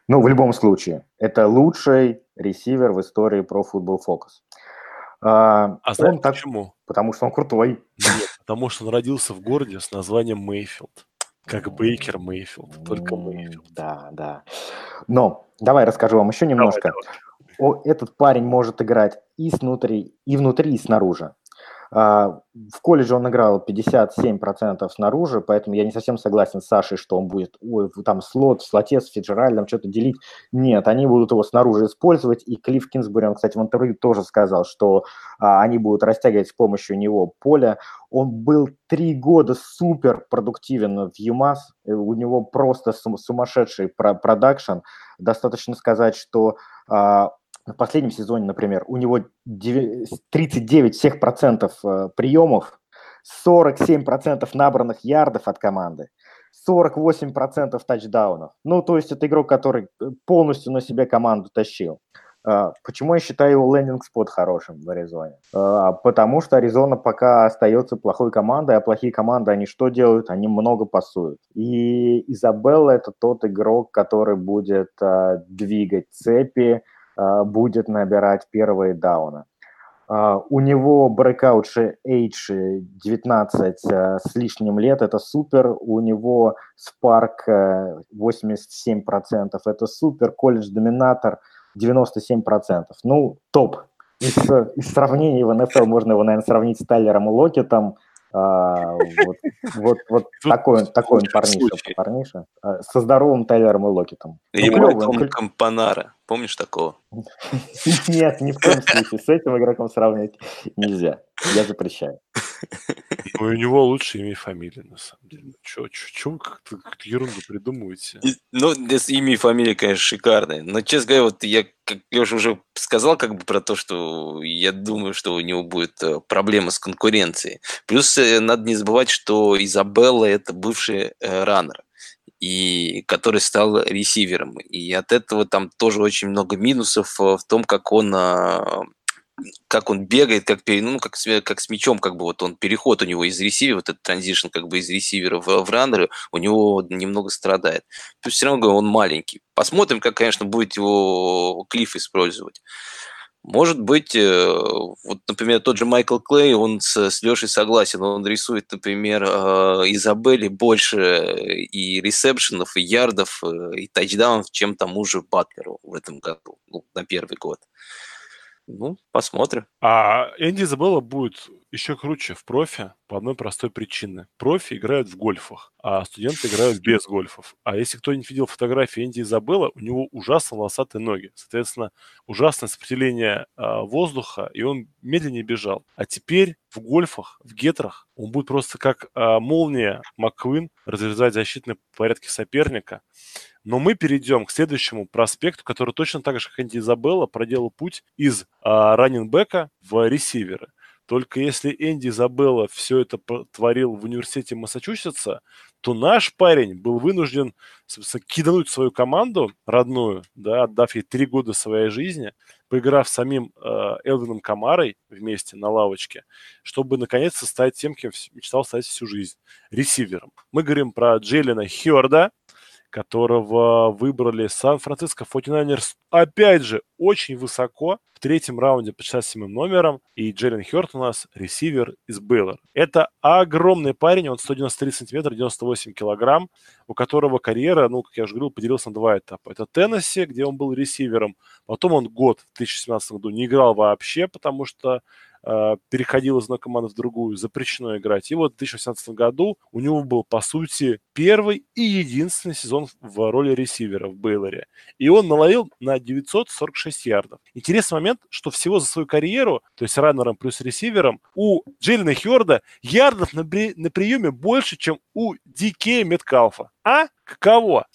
Ну, в любом случае, это лучший ресивер в истории про Football Focus. А, а знаете так, почему? Потому что он крутой. Нет, потому что он родился в городе с названием Мейфилд. Как Бейкер Мейфилд, только Мейфилд. Да, да. Но давай расскажу вам еще немножко. Давай, давай. О, этот парень может играть и снутри, и внутри, и снаружи. А, в колледже он играл 57% снаружи, поэтому я не совсем согласен с Сашей, что он будет ой, там слот, в слоте с Фиджеральдом что-то делить. Нет, они будут его снаружи использовать, и Клифф Кинсбери, он, кстати, в интервью тоже сказал, что а, они будут растягивать с помощью него поле. Он был три года супер продуктивен в ЮМАС, у него просто сумасшедший продакшн. Достаточно сказать, что а, в последнем сезоне, например, у него 39 всех процентов э, приемов, 47 процентов набранных ярдов от команды, 48 процентов тачдаунов. Ну, то есть это игрок, который э, полностью на себе команду тащил. А, почему я считаю его лендинг-спот хорошим в Аризоне? А, потому что Аризона пока остается плохой командой, а плохие команды, они что делают? Они много пасуют. И Изабелла – это тот игрок, который будет а, двигать цепи, будет набирать первые дауны. Uh, у него breakout age 19 uh, с лишним лет, это супер. У него Spark uh, 87%, это супер. Колледж доминатор 97%. Ну, топ. Из, из сравнений в НФЛ можно его, наверное, сравнить с Тайлером Локетом, а, вот, вот, вот такой, такой он парниша, парниша. А, со здоровым Тайлером и Локетом. И ну, Майклом Кампанара. Помнишь такого? Нет, ни в коем случае. С этим игроком сравнивать нельзя. Я запрещаю. Ну, у него лучше имя и фамилия, на самом деле. Че, че, вы как-то ерунду придумываете? Ну, имя и фамилия, конечно, шикарные. Но, честно говоря, вот я, как Леша уже сказал как бы про то, что я думаю, что у него будет э, проблема с конкуренцией. Плюс э, надо не забывать, что Изабелла – это бывший э, раннер и который стал ресивером. И от этого там тоже очень много минусов в том, как он как он бегает, как, ну, как, с, как с мячом, как бы вот он переход у него из ресивера, вот этот транзишн как бы из ресивера в, в раннеры, у него немного страдает. То есть все равно он маленький. Посмотрим, как, конечно, будет его Клифф использовать. Может быть, э, вот, например, тот же Майкл Клей, он с, с Лешей согласен, он рисует, например, э, Изабелли больше и ресепшенов, и ярдов, э, и тачдаунов, чем тому же Батлеру в этом году, ну, на первый год. Ну, посмотрим. А Энди Изабелла будет еще круче в профи по одной простой причине. Профи играют в гольфах, а студенты играют без гольфов. А если кто не видел фотографии Энди Изабелла, у него ужасно волосатые ноги. Соответственно, ужасное сопротивление э, воздуха, и он медленнее бежал. А теперь в гольфах, в гетрах, он будет просто как э, молния Макквин разрезать защитные порядки соперника. Но мы перейдем к следующему проспекту, который точно так же, как Энди Изабелла, проделал путь из а, раннинбека в ресиверы. Только если Энди Изабелла все это творил в университете Массачусетса, то наш парень был вынужден собственно, кидануть свою команду родную, да, отдав ей три года своей жизни, поиграв с самим э, Элвином Камарой вместе на лавочке, чтобы наконец-то стать тем, кем мечтал стать всю жизнь – ресивером. Мы говорим про Джейлина Хьорда, которого выбрали Сан-Франциско 49 опять же, очень высоко, в третьем раунде под 67 номером, и Джерен Хёрт у нас ресивер из Бейлор. Это огромный парень, он 193 сантиметра, 98 килограмм, у которого карьера, ну, как я уже говорил, поделилась на два этапа. Это Теннесси, где он был ресивером, потом он год в 2017 году не играл вообще, потому что переходил из одной команды в другую, запрещено играть. И вот в 2018 году у него был, по сути, первый и единственный сезон в роли ресивера в Бейлоре. И он наловил на 946 ярдов. Интересный момент, что всего за свою карьеру, то есть раннером плюс ресивером, у Джиллина Хьорда ярдов на, на приеме больше, чем у Ди Меткалфа. А? Каково?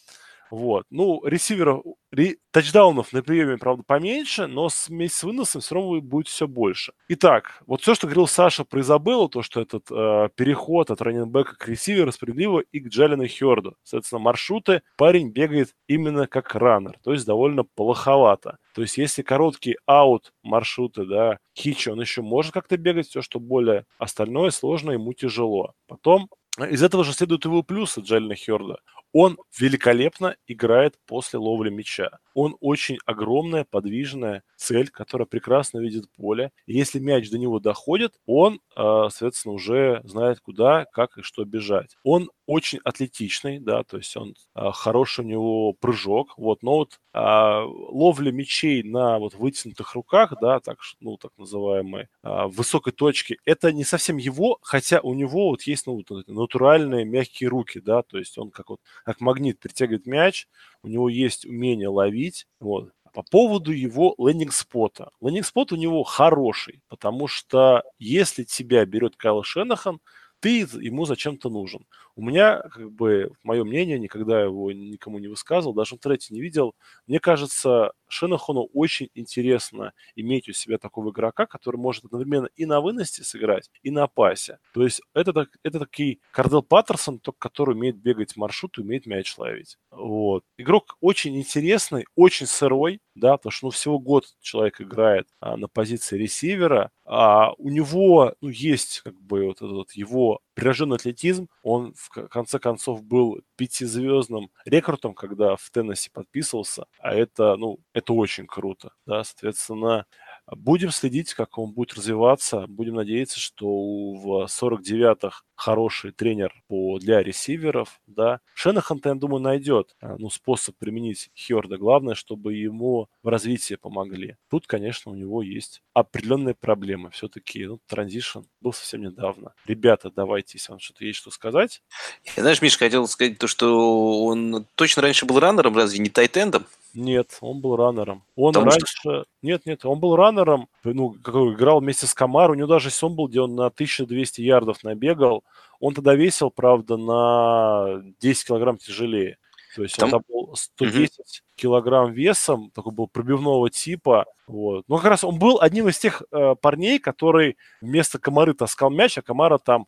Вот. Ну, ресиверов, ре, тачдаунов на приеме, правда, поменьше, но с, вместе с выносом все равно будет все больше. Итак, вот все, что говорил Саша про Изабеллу, то, что этот э, переход от раненбека к ресиверу справедливо и к Джалину Херду. Соответственно, маршруты парень бегает именно как раннер, то есть довольно плоховато. То есть если короткий аут маршруты, да, хичи, он еще может как-то бегать, все, что более остальное сложно, ему тяжело. Потом из этого же следует его плюсы Джалина Херда. Он великолепно играет после ловли мяча. Он очень огромная, подвижная цель, которая прекрасно видит поле. И если мяч до него доходит, он, а, соответственно, уже знает, куда, как и что бежать. Он очень атлетичный, да, то есть он а, хороший у него прыжок, вот, но вот а, ловля мячей на вот вытянутых руках, да, так, ну, так называемой, а, высокой точке, это не совсем его, хотя у него вот есть, ну, вот, натуральные мягкие руки, да, то есть он как вот, как магнит притягивает мяч, у него есть умение ловить, вот. По поводу его лендинг-спота. Лендинг-спот у него хороший, потому что если тебя берет Кайл Шенахан, ты ему зачем-то нужен. У меня, как бы, мое мнение, никогда его никому не высказывал, даже в интернете не видел. Мне кажется, Шенахону очень интересно иметь у себя такого игрока, который может одновременно и на выносе сыграть, и на пасе. То есть это, это такой Кардел Паттерсон, только который умеет бегать маршрут и умеет мяч ловить. Вот. Игрок очень интересный, очень сырой, да, потому что ну, всего год человек играет а, на позиции ресивера, а у него ну, есть как бы вот этот его прирожденный атлетизм, он в конце концов был пятизвездным рекрутом, когда в Теннессе подписывался, а это, ну, это очень круто, да, соответственно, Будем следить, как он будет развиваться. Будем надеяться, что в 49-х хороший тренер по, для ресиверов, да. Шенахан, я думаю, найдет а, ну, способ применить Хьорда. Главное, чтобы ему в развитии помогли. Тут, конечно, у него есть определенные проблемы. Все-таки ну, транзишн был совсем недавно. Ребята, давайте, если вам что-то есть что сказать. Я, знаешь, Миша, хотел сказать то, что он точно раньше был раннером, разве не тайтендом? Нет, он был раннером. Он Потому раньше... Что... Нет, нет, он был раннером, ну, какой играл вместе с Камар. У него даже сон был, где он на 1200 ярдов набегал. Он тогда весил, правда, на 10 килограмм тяжелее. То есть Там... он был 110 угу. килограмм весом, такой был пробивного типа. Вот. Но как раз он был одним из тех э, парней, который вместо Комары таскал мяч, а Комара там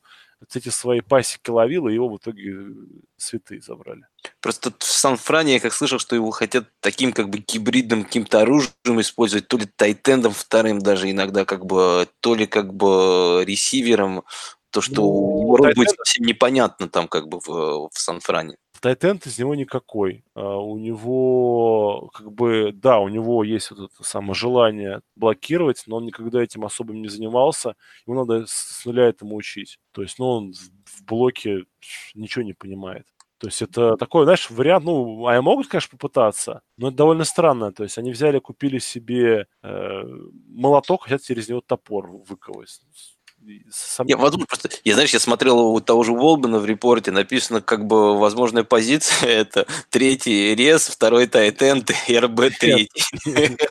эти свои пасеки ловил, и его в итоге э, святые забрали. Просто в Сан-Фране я как слышал, что его хотят таким как бы гибридным каким-то оружием использовать, то ли тайтендом вторым даже иногда, как бы, то ли как бы ресивером, то, что ну, его роль будет совсем непонятно там как бы в, в Сан-Фране. Тайтенд из него никакой. А, у него, как бы, да, у него есть вот это самое желание блокировать, но он никогда этим особо не занимался. Ему надо с нуля этому учить. То есть, ну, он в блоке ничего не понимает. То есть это такой, знаешь, вариант, ну, а могут, конечно, попытаться, но это довольно странно. То есть они взяли, купили себе э, молоток, хотят через него топор выковать. Сам... Я, возможно, просто, я, знаешь, я смотрел у того же Волбена в репорте, написано, как бы, возможная позиция, это третий рез, второй тайтенд и РБ третий.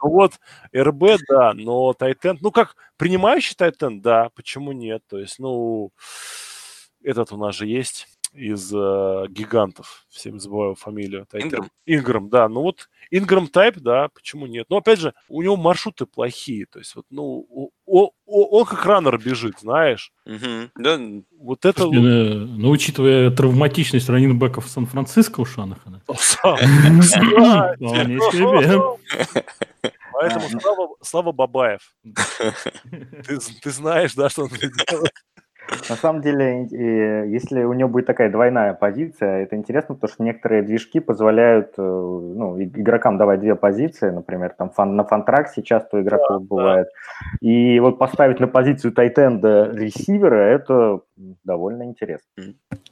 Ну вот, РБ, да, но тайтенд, ну как, принимающий тайтенд, да, почему нет? То есть, ну, этот у нас же есть из э, гигантов, всем забываю фамилию. Инграм? Инграм, да. Ну вот Инграм Тайп, да, почему нет? Но опять же, у него маршруты плохие. То есть вот, ну, о, о, он как раннер бежит, знаешь. Угу. Да. Вот это... Слушайте, ну, ну, учитывая травматичность раненбеков Сан-Франциско у Шанахана. Поэтому слава, Бабаев. Ты, ты знаешь, да, что он делает. На самом деле, если у него будет такая двойная позиция, это интересно, потому что некоторые движки позволяют э, ну, игрокам давать две позиции, например, там фан, на фантраксе часто у игроков да, бывает. Да. И вот поставить на позицию тайтенда ресивера, это довольно интересно.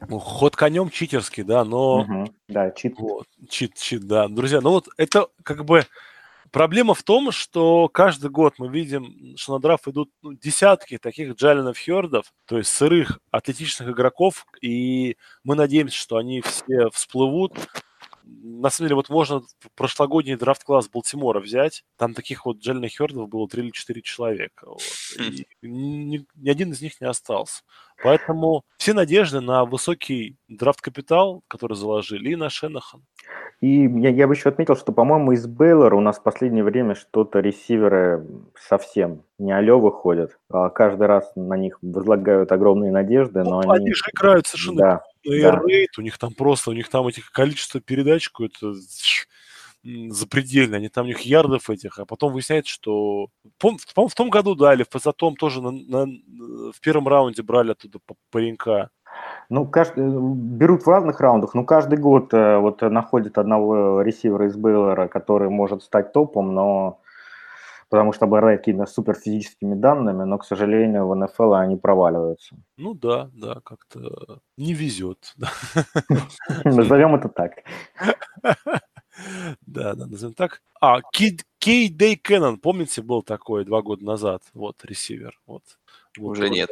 Ну, ход конем читерский, да, но... Угу, да, чит. Вот, чит, чит, да. Друзья, ну вот это как бы Проблема в том, что каждый год мы видим, что на драфт идут ну, десятки таких Джалинов Хёрдов, то есть сырых атлетичных игроков, и мы надеемся, что они все всплывут. На самом деле, вот можно прошлогодний драфт-класс Балтимора взять, там таких вот Джалиных Хёрдов было 3 или 4 человека, вот, и ни, ни один из них не остался. Поэтому все надежды на высокий драфт-капитал, который заложили, и на Шенахан. И я, я бы еще отметил, что, по-моему, из Бейлора у нас в последнее время что-то ресиверы совсем не алё выходят. А каждый раз на них возлагают огромные надежды, но ну, они... Они же играют совершенно да, да. рейд, у них там просто, у них там этих количество передач какое-то запредельно, они там у них ярдов этих, а потом выясняется, что по в том году дали, в позатом тоже на, на, в первом раунде брали оттуда паренька. Ну, каждый, берут в разных раундах, но каждый год вот находят одного ресивера из Бейлора, который может стать топом, но потому что обладает какими-то суперфизическими данными, но, к сожалению, в НФЛ они проваливаются. Ну да, да, как-то не везет. Назовем это так. Да, да, назовем так. А, Кей Дей Кеннон, помните, был такой два года назад, вот, ресивер, вот. Уже нет.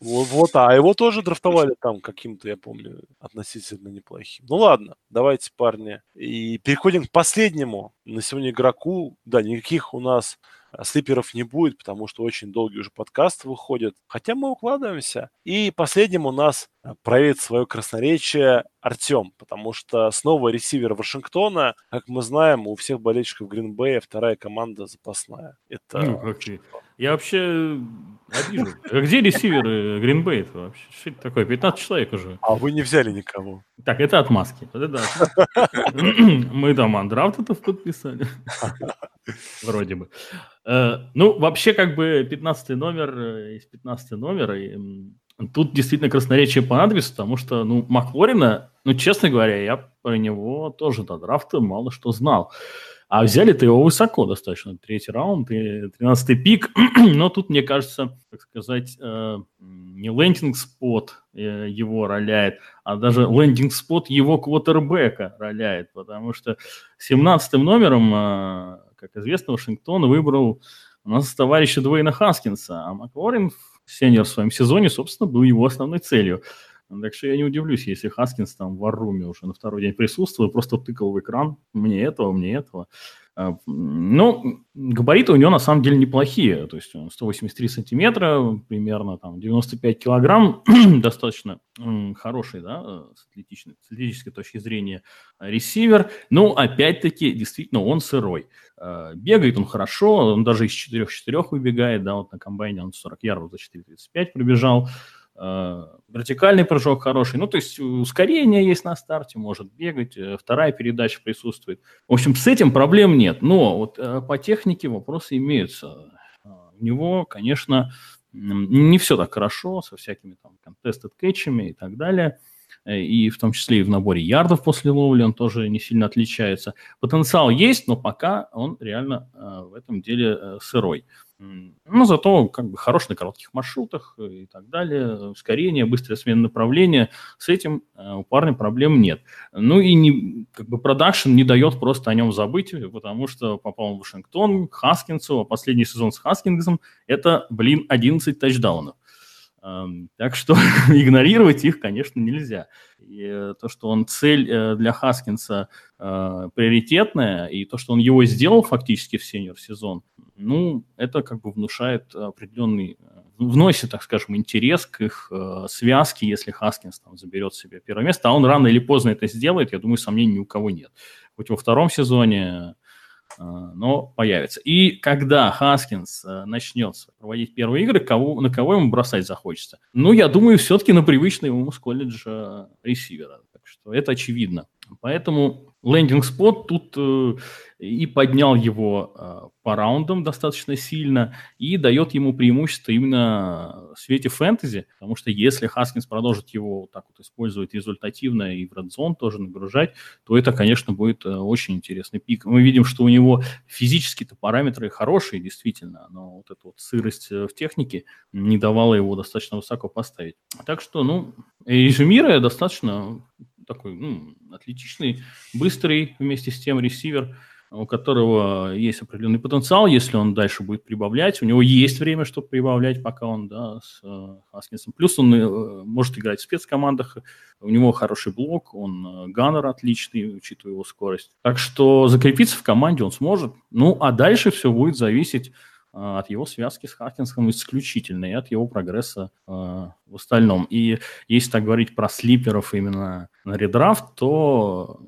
Вот, вот, а его тоже драфтовали там каким-то, я помню, относительно неплохим. Ну ладно, давайте, парни. И переходим к последнему на сегодня игроку. Да, никаких у нас слиперов не будет, потому что очень долгий уже подкаст выходит. Хотя мы укладываемся. И последним у нас а, проявит свое красноречие Артем, потому что снова ресивер Вашингтона, как мы знаем, у всех болельщиков Гринбея вторая команда запасная. Это... Ну, как Я вообще обижу. А где ресиверы Гринбей вообще? Что это такое? 15 человек уже. А вы не взяли никого. Так, это отмазки. Мы там андрафтов подписали. Вроде бы. Э, ну, вообще, как бы 15 номер э, есть 15 номер, и тут действительно красноречие понадобится, потому что, ну, Маклорина, ну, честно говоря, я про него тоже до драфта мало что знал. А взяли-то его высоко достаточно, третий раунд, тринадцатый пик, но тут, мне кажется, так сказать, э, не лендинг-спот его роляет, а даже лендинг-спот его квотербека роляет, потому что 17 номером как известно, Вашингтон выбрал у нас товарища Дуэйна Хаскинса, а Маклорин сеньор в своем сезоне, собственно, был его основной целью. Так что я не удивлюсь, если Хаскинс там в Варруме уже на второй день присутствует, просто тыкал в экран, мне этого, мне этого. А, ну, габариты у него на самом деле неплохие. То есть он 183 сантиметра, примерно там 95 килограмм, достаточно хороший, да, с атлетической, с атлетической точки зрения ресивер. Но опять-таки, действительно, он сырой. А, бегает он хорошо, он даже из 4-4 выбегает, да, вот на комбайне он 40 ярдов за 4.35 пробежал. Э, вертикальный прыжок хороший. Ну, то есть ускорение есть на старте, может бегать, э, вторая передача присутствует. В общем, с этим проблем нет. Но вот э, по технике вопросы имеются. У него, конечно, не все так хорошо со всякими там contested кетчами и так далее. И в том числе и в наборе ярдов после ловли он тоже не сильно отличается. Потенциал есть, но пока он реально в этом деле сырой. Но зато как бы хорош на коротких маршрутах и так далее. Ускорение, быстрая смена направления. С этим э, у парня проблем нет. Ну и не, как бы продакшн не дает просто о нем забыть, потому что попал в Вашингтон, Хаскинсу, а последний сезон с Хаскинсом – это, блин, 11 тачдаунов. Так что игнорировать их, конечно, нельзя. И э, то, что он цель э, для Хаскинса приоритетная, и то, что он его сделал фактически в сеньор-сезон, ну, это как бы внушает определенный, э, вносит, так скажем, интерес к их э, связке, если Хаскинс там заберет себе первое место, а он рано или поздно это сделает, я думаю, сомнений ни у кого нет. Хоть во втором сезоне, э, но появится. И когда Хаскинс э, начнет проводить первые игры, кого, на кого ему бросать захочется? Ну, я думаю, все-таки на привычный ему с колледжа ресивера. Так что это очевидно. Поэтому лендинг-спот тут э, и поднял его э, по раундам достаточно сильно и дает ему преимущество именно в свете фэнтези, потому что если Хаскинс продолжит его вот так вот использовать результативно и в Zone тоже нагружать, то это, конечно, будет э, очень интересный пик. Мы видим, что у него физические-то параметры хорошие, действительно, но вот эта вот сырость э, в технике не давала его достаточно высоко поставить. Так что, ну, резюмируя, достаточно такой ну, атлетичный, быстрый вместе с тем ресивер, у которого есть определенный потенциал, если он дальше будет прибавлять. У него есть время, чтобы прибавлять, пока он да, с э, Хаскинсом. Плюс он э, может играть в спецкомандах, у него хороший блок, он э, ганнер отличный, учитывая его скорость. Так что закрепиться в команде он сможет. Ну, а дальше все будет зависеть от его связки с Хакинском исключительно и от его прогресса э, в остальном. И если так говорить про слиперов именно на редрафт, то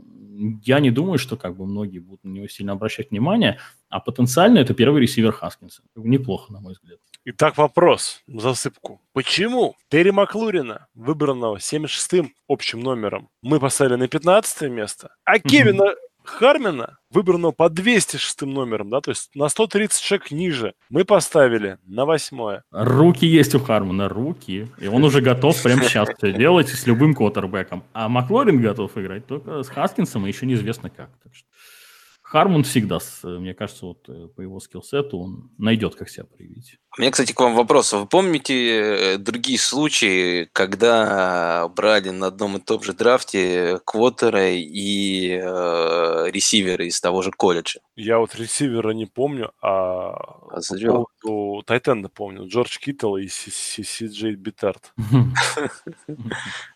я не думаю, что как бы многие будут на него сильно обращать внимание, а потенциально это первый ресивер Хаскинса. Неплохо, на мой взгляд. Итак, вопрос засыпку. Почему Терри Маклурина, выбранного 76-м общим номером, мы поставили на 15 место, а Кевина Хармина, выбранного по 206 номером, да, то есть на 130 шаг ниже, мы поставили на восьмое. Руки есть у Хармона, руки. И он уже готов прямо сейчас все делать с любым квотербеком. А Маклорин готов играть только с Хаскинсом, и еще неизвестно как. Так что Хармон всегда, мне кажется, вот э, по его скиллсету он найдет, как себя проявить. У меня, кстати, к вам вопрос. Вы помните э, другие случаи, когда брали на одном и том же драфте квотера и э, ресивера из того же колледжа? Я вот ресивера не помню, а, а по поводу Тайтенда помню. Джордж Киттл и Си Джей Битард.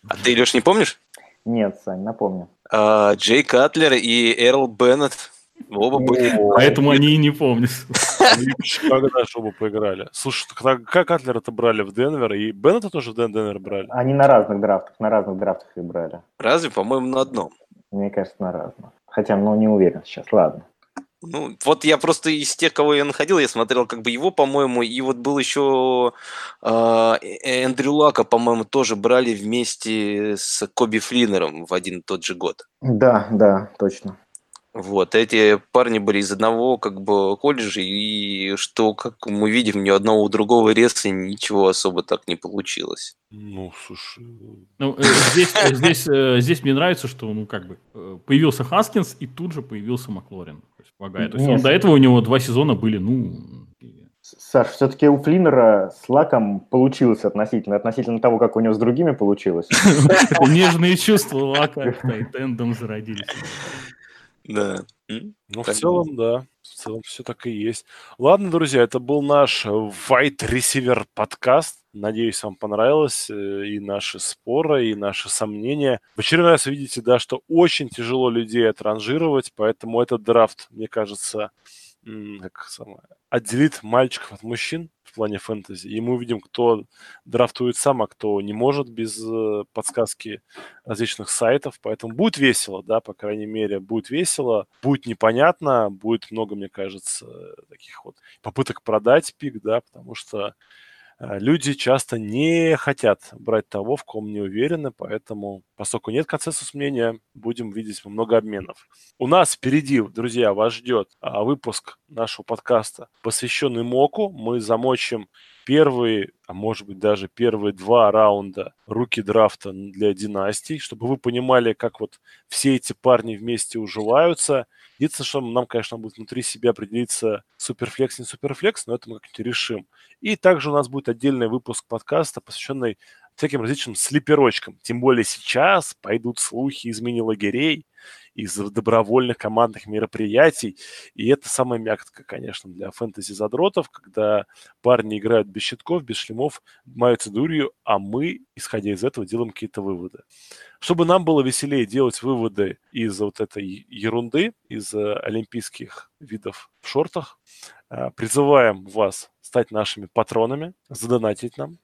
А ты, Леш, не помнишь? Нет, Сань, напомню. А, Джей Катлер и Эрл Беннет Оба были. Поэтому они и не помнят. Когда же оба поиграли? Слушай, Катлера-то брали в Денвер, и Беннета тоже в Денвер брали? Они на разных драфтах, на разных драфтах их брали. Разве? По-моему, на одном. Мне кажется, на разных. Хотя, ну, не уверен сейчас, ладно. Ну, вот я просто из тех, кого я находил, я смотрел как бы его, по-моему, и вот был еще э, Эндрю Лака, по-моему, тоже брали вместе с Коби Флиннером в один и тот же год. Да, да, точно. Вот, эти парни были из одного как бы колледжа, и что, как мы видим, ни одного у другого реза ничего особо так не получилось. Ну, слушай... Ну, э, здесь, э, здесь, э, здесь мне нравится, что, ну, как бы, появился Хаскинс, и тут же появился Маклорин. То есть, полагаю. То есть он, до этого у него два сезона были, ну... Саш, все-таки у Флиннера с лаком получилось относительно, относительно того, как у него с другими получилось. Нежные чувства лака тайтендом зародились. Да. Ну, в целом, да. В целом все так и есть. Ладно, друзья, это был наш White Receiver подкаст. Надеюсь, вам понравилось э, и наши споры, и наши сомнения. В очередной раз видите, да, что очень тяжело людей отранжировать, поэтому этот драфт, мне кажется, как самое, отделит мальчиков от мужчин в плане фэнтези. И мы увидим, кто драфтует сам, а кто не может без э, подсказки различных сайтов. Поэтому будет весело, да, по крайней мере, будет весело. Будет непонятно, будет много, мне кажется, таких вот попыток продать пик, да, потому что люди часто не хотят брать того, в ком не уверены, поэтому, поскольку нет консенсус мнения, будем видеть много обменов. У нас впереди, друзья, вас ждет а, выпуск нашего подкаста, посвященный МОКу. Мы замочим первые, а может быть даже первые два раунда руки драфта для династий, чтобы вы понимали, как вот все эти парни вместе уживаются. Единственное, что нам, конечно, будет внутри себя определиться суперфлекс, не суперфлекс, но это мы как-нибудь решим. И также у нас будет отдельный выпуск подкаста, посвященный всяким различным слиперочкам. Тем более сейчас пойдут слухи из мини-лагерей, из добровольных командных мероприятий. И это самая мягкая, конечно, для фэнтези-задротов, когда парни играют без щитков, без шлемов, маются дурью, а мы, исходя из этого, делаем какие-то выводы. Чтобы нам было веселее делать выводы из вот этой ерунды, из э, олимпийских видов в шортах, э, призываем вас стать нашими патронами, задонатить нам,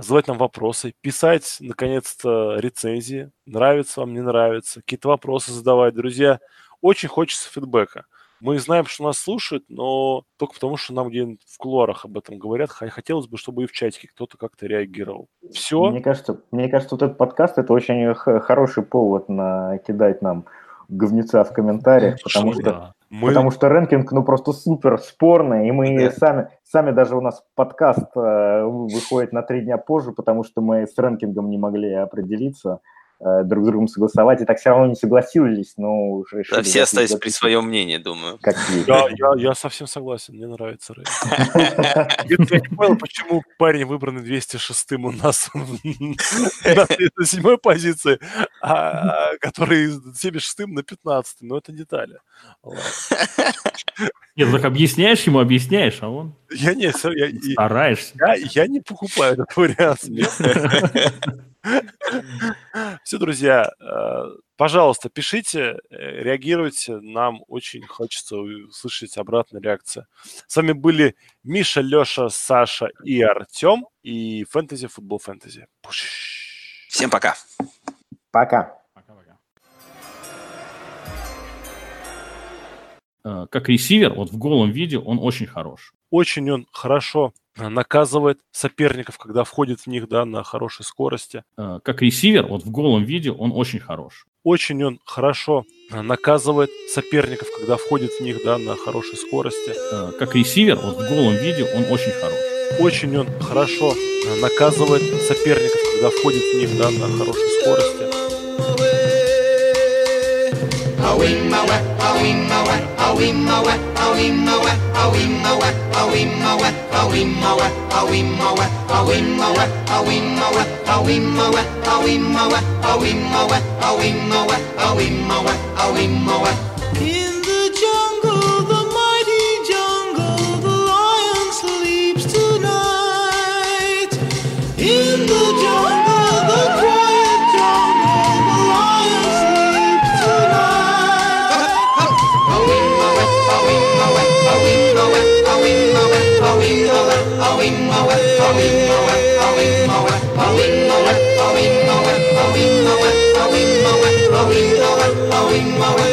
задавать нам вопросы, писать, наконец-то, рецензии, нравится вам, не нравится, какие-то вопросы задавать. Друзья, очень хочется фидбэка. Мы знаем, что нас слушают, но только потому, что нам где-нибудь в кулуарах об этом говорят. Хотелось бы, чтобы и в чатике кто-то как-то реагировал. Все. Мне кажется, мне кажется, вот этот подкаст – это очень хороший повод накидать нам говнеца в комментариях, потому что, да. Мы... потому что рэнкинг, ну, просто супер спорный, и мы да. сами, сами даже у нас подкаст э, выходит на три дня позже, потому что мы с рэнкингом не могли определиться. Э, друг с другом согласовать, и так все равно не согласились, но уже решили... Да, все остались при своем мнении, думаю. Как я, я, я совсем согласен, мне нравится Рэй. Я не понял, почему парень, выбранный 206 у нас на седьмой позиции, а который 76 на 15 но это детали. Нет, так объясняешь ему, объясняешь, а он... Я не, я, стараешься. Я, я не покупаю этот вариант. Все, друзья, э, пожалуйста, пишите, э, реагируйте. Нам очень хочется услышать обратную реакцию. С вами были Миша, Леша, Саша и Артем. И фэнтези, футбол фэнтези. Всем пока. Пока. Э, как ресивер, вот в голом виде он очень хорош. Очень он хорошо наказывает соперников, когда входит в них да, на хорошей скорости. Э, как ресивер, вот в голом виде он очень хорош. очень он хорошо наказывает соперников, когда входит в них да, на хорошей скорости. Как ресивер, вот в голом виде он очень хорош. Очень он хорошо наказывает соперников, когда входит в них да, на хорошей скорости. A weemoa, a weemoa, a weemoa, a weemoa, a weemoa, a awimmawe awimmawe awimmawe a awimmawe awimmawe awimmawe awimmawe awimmawe a awimmawe my way.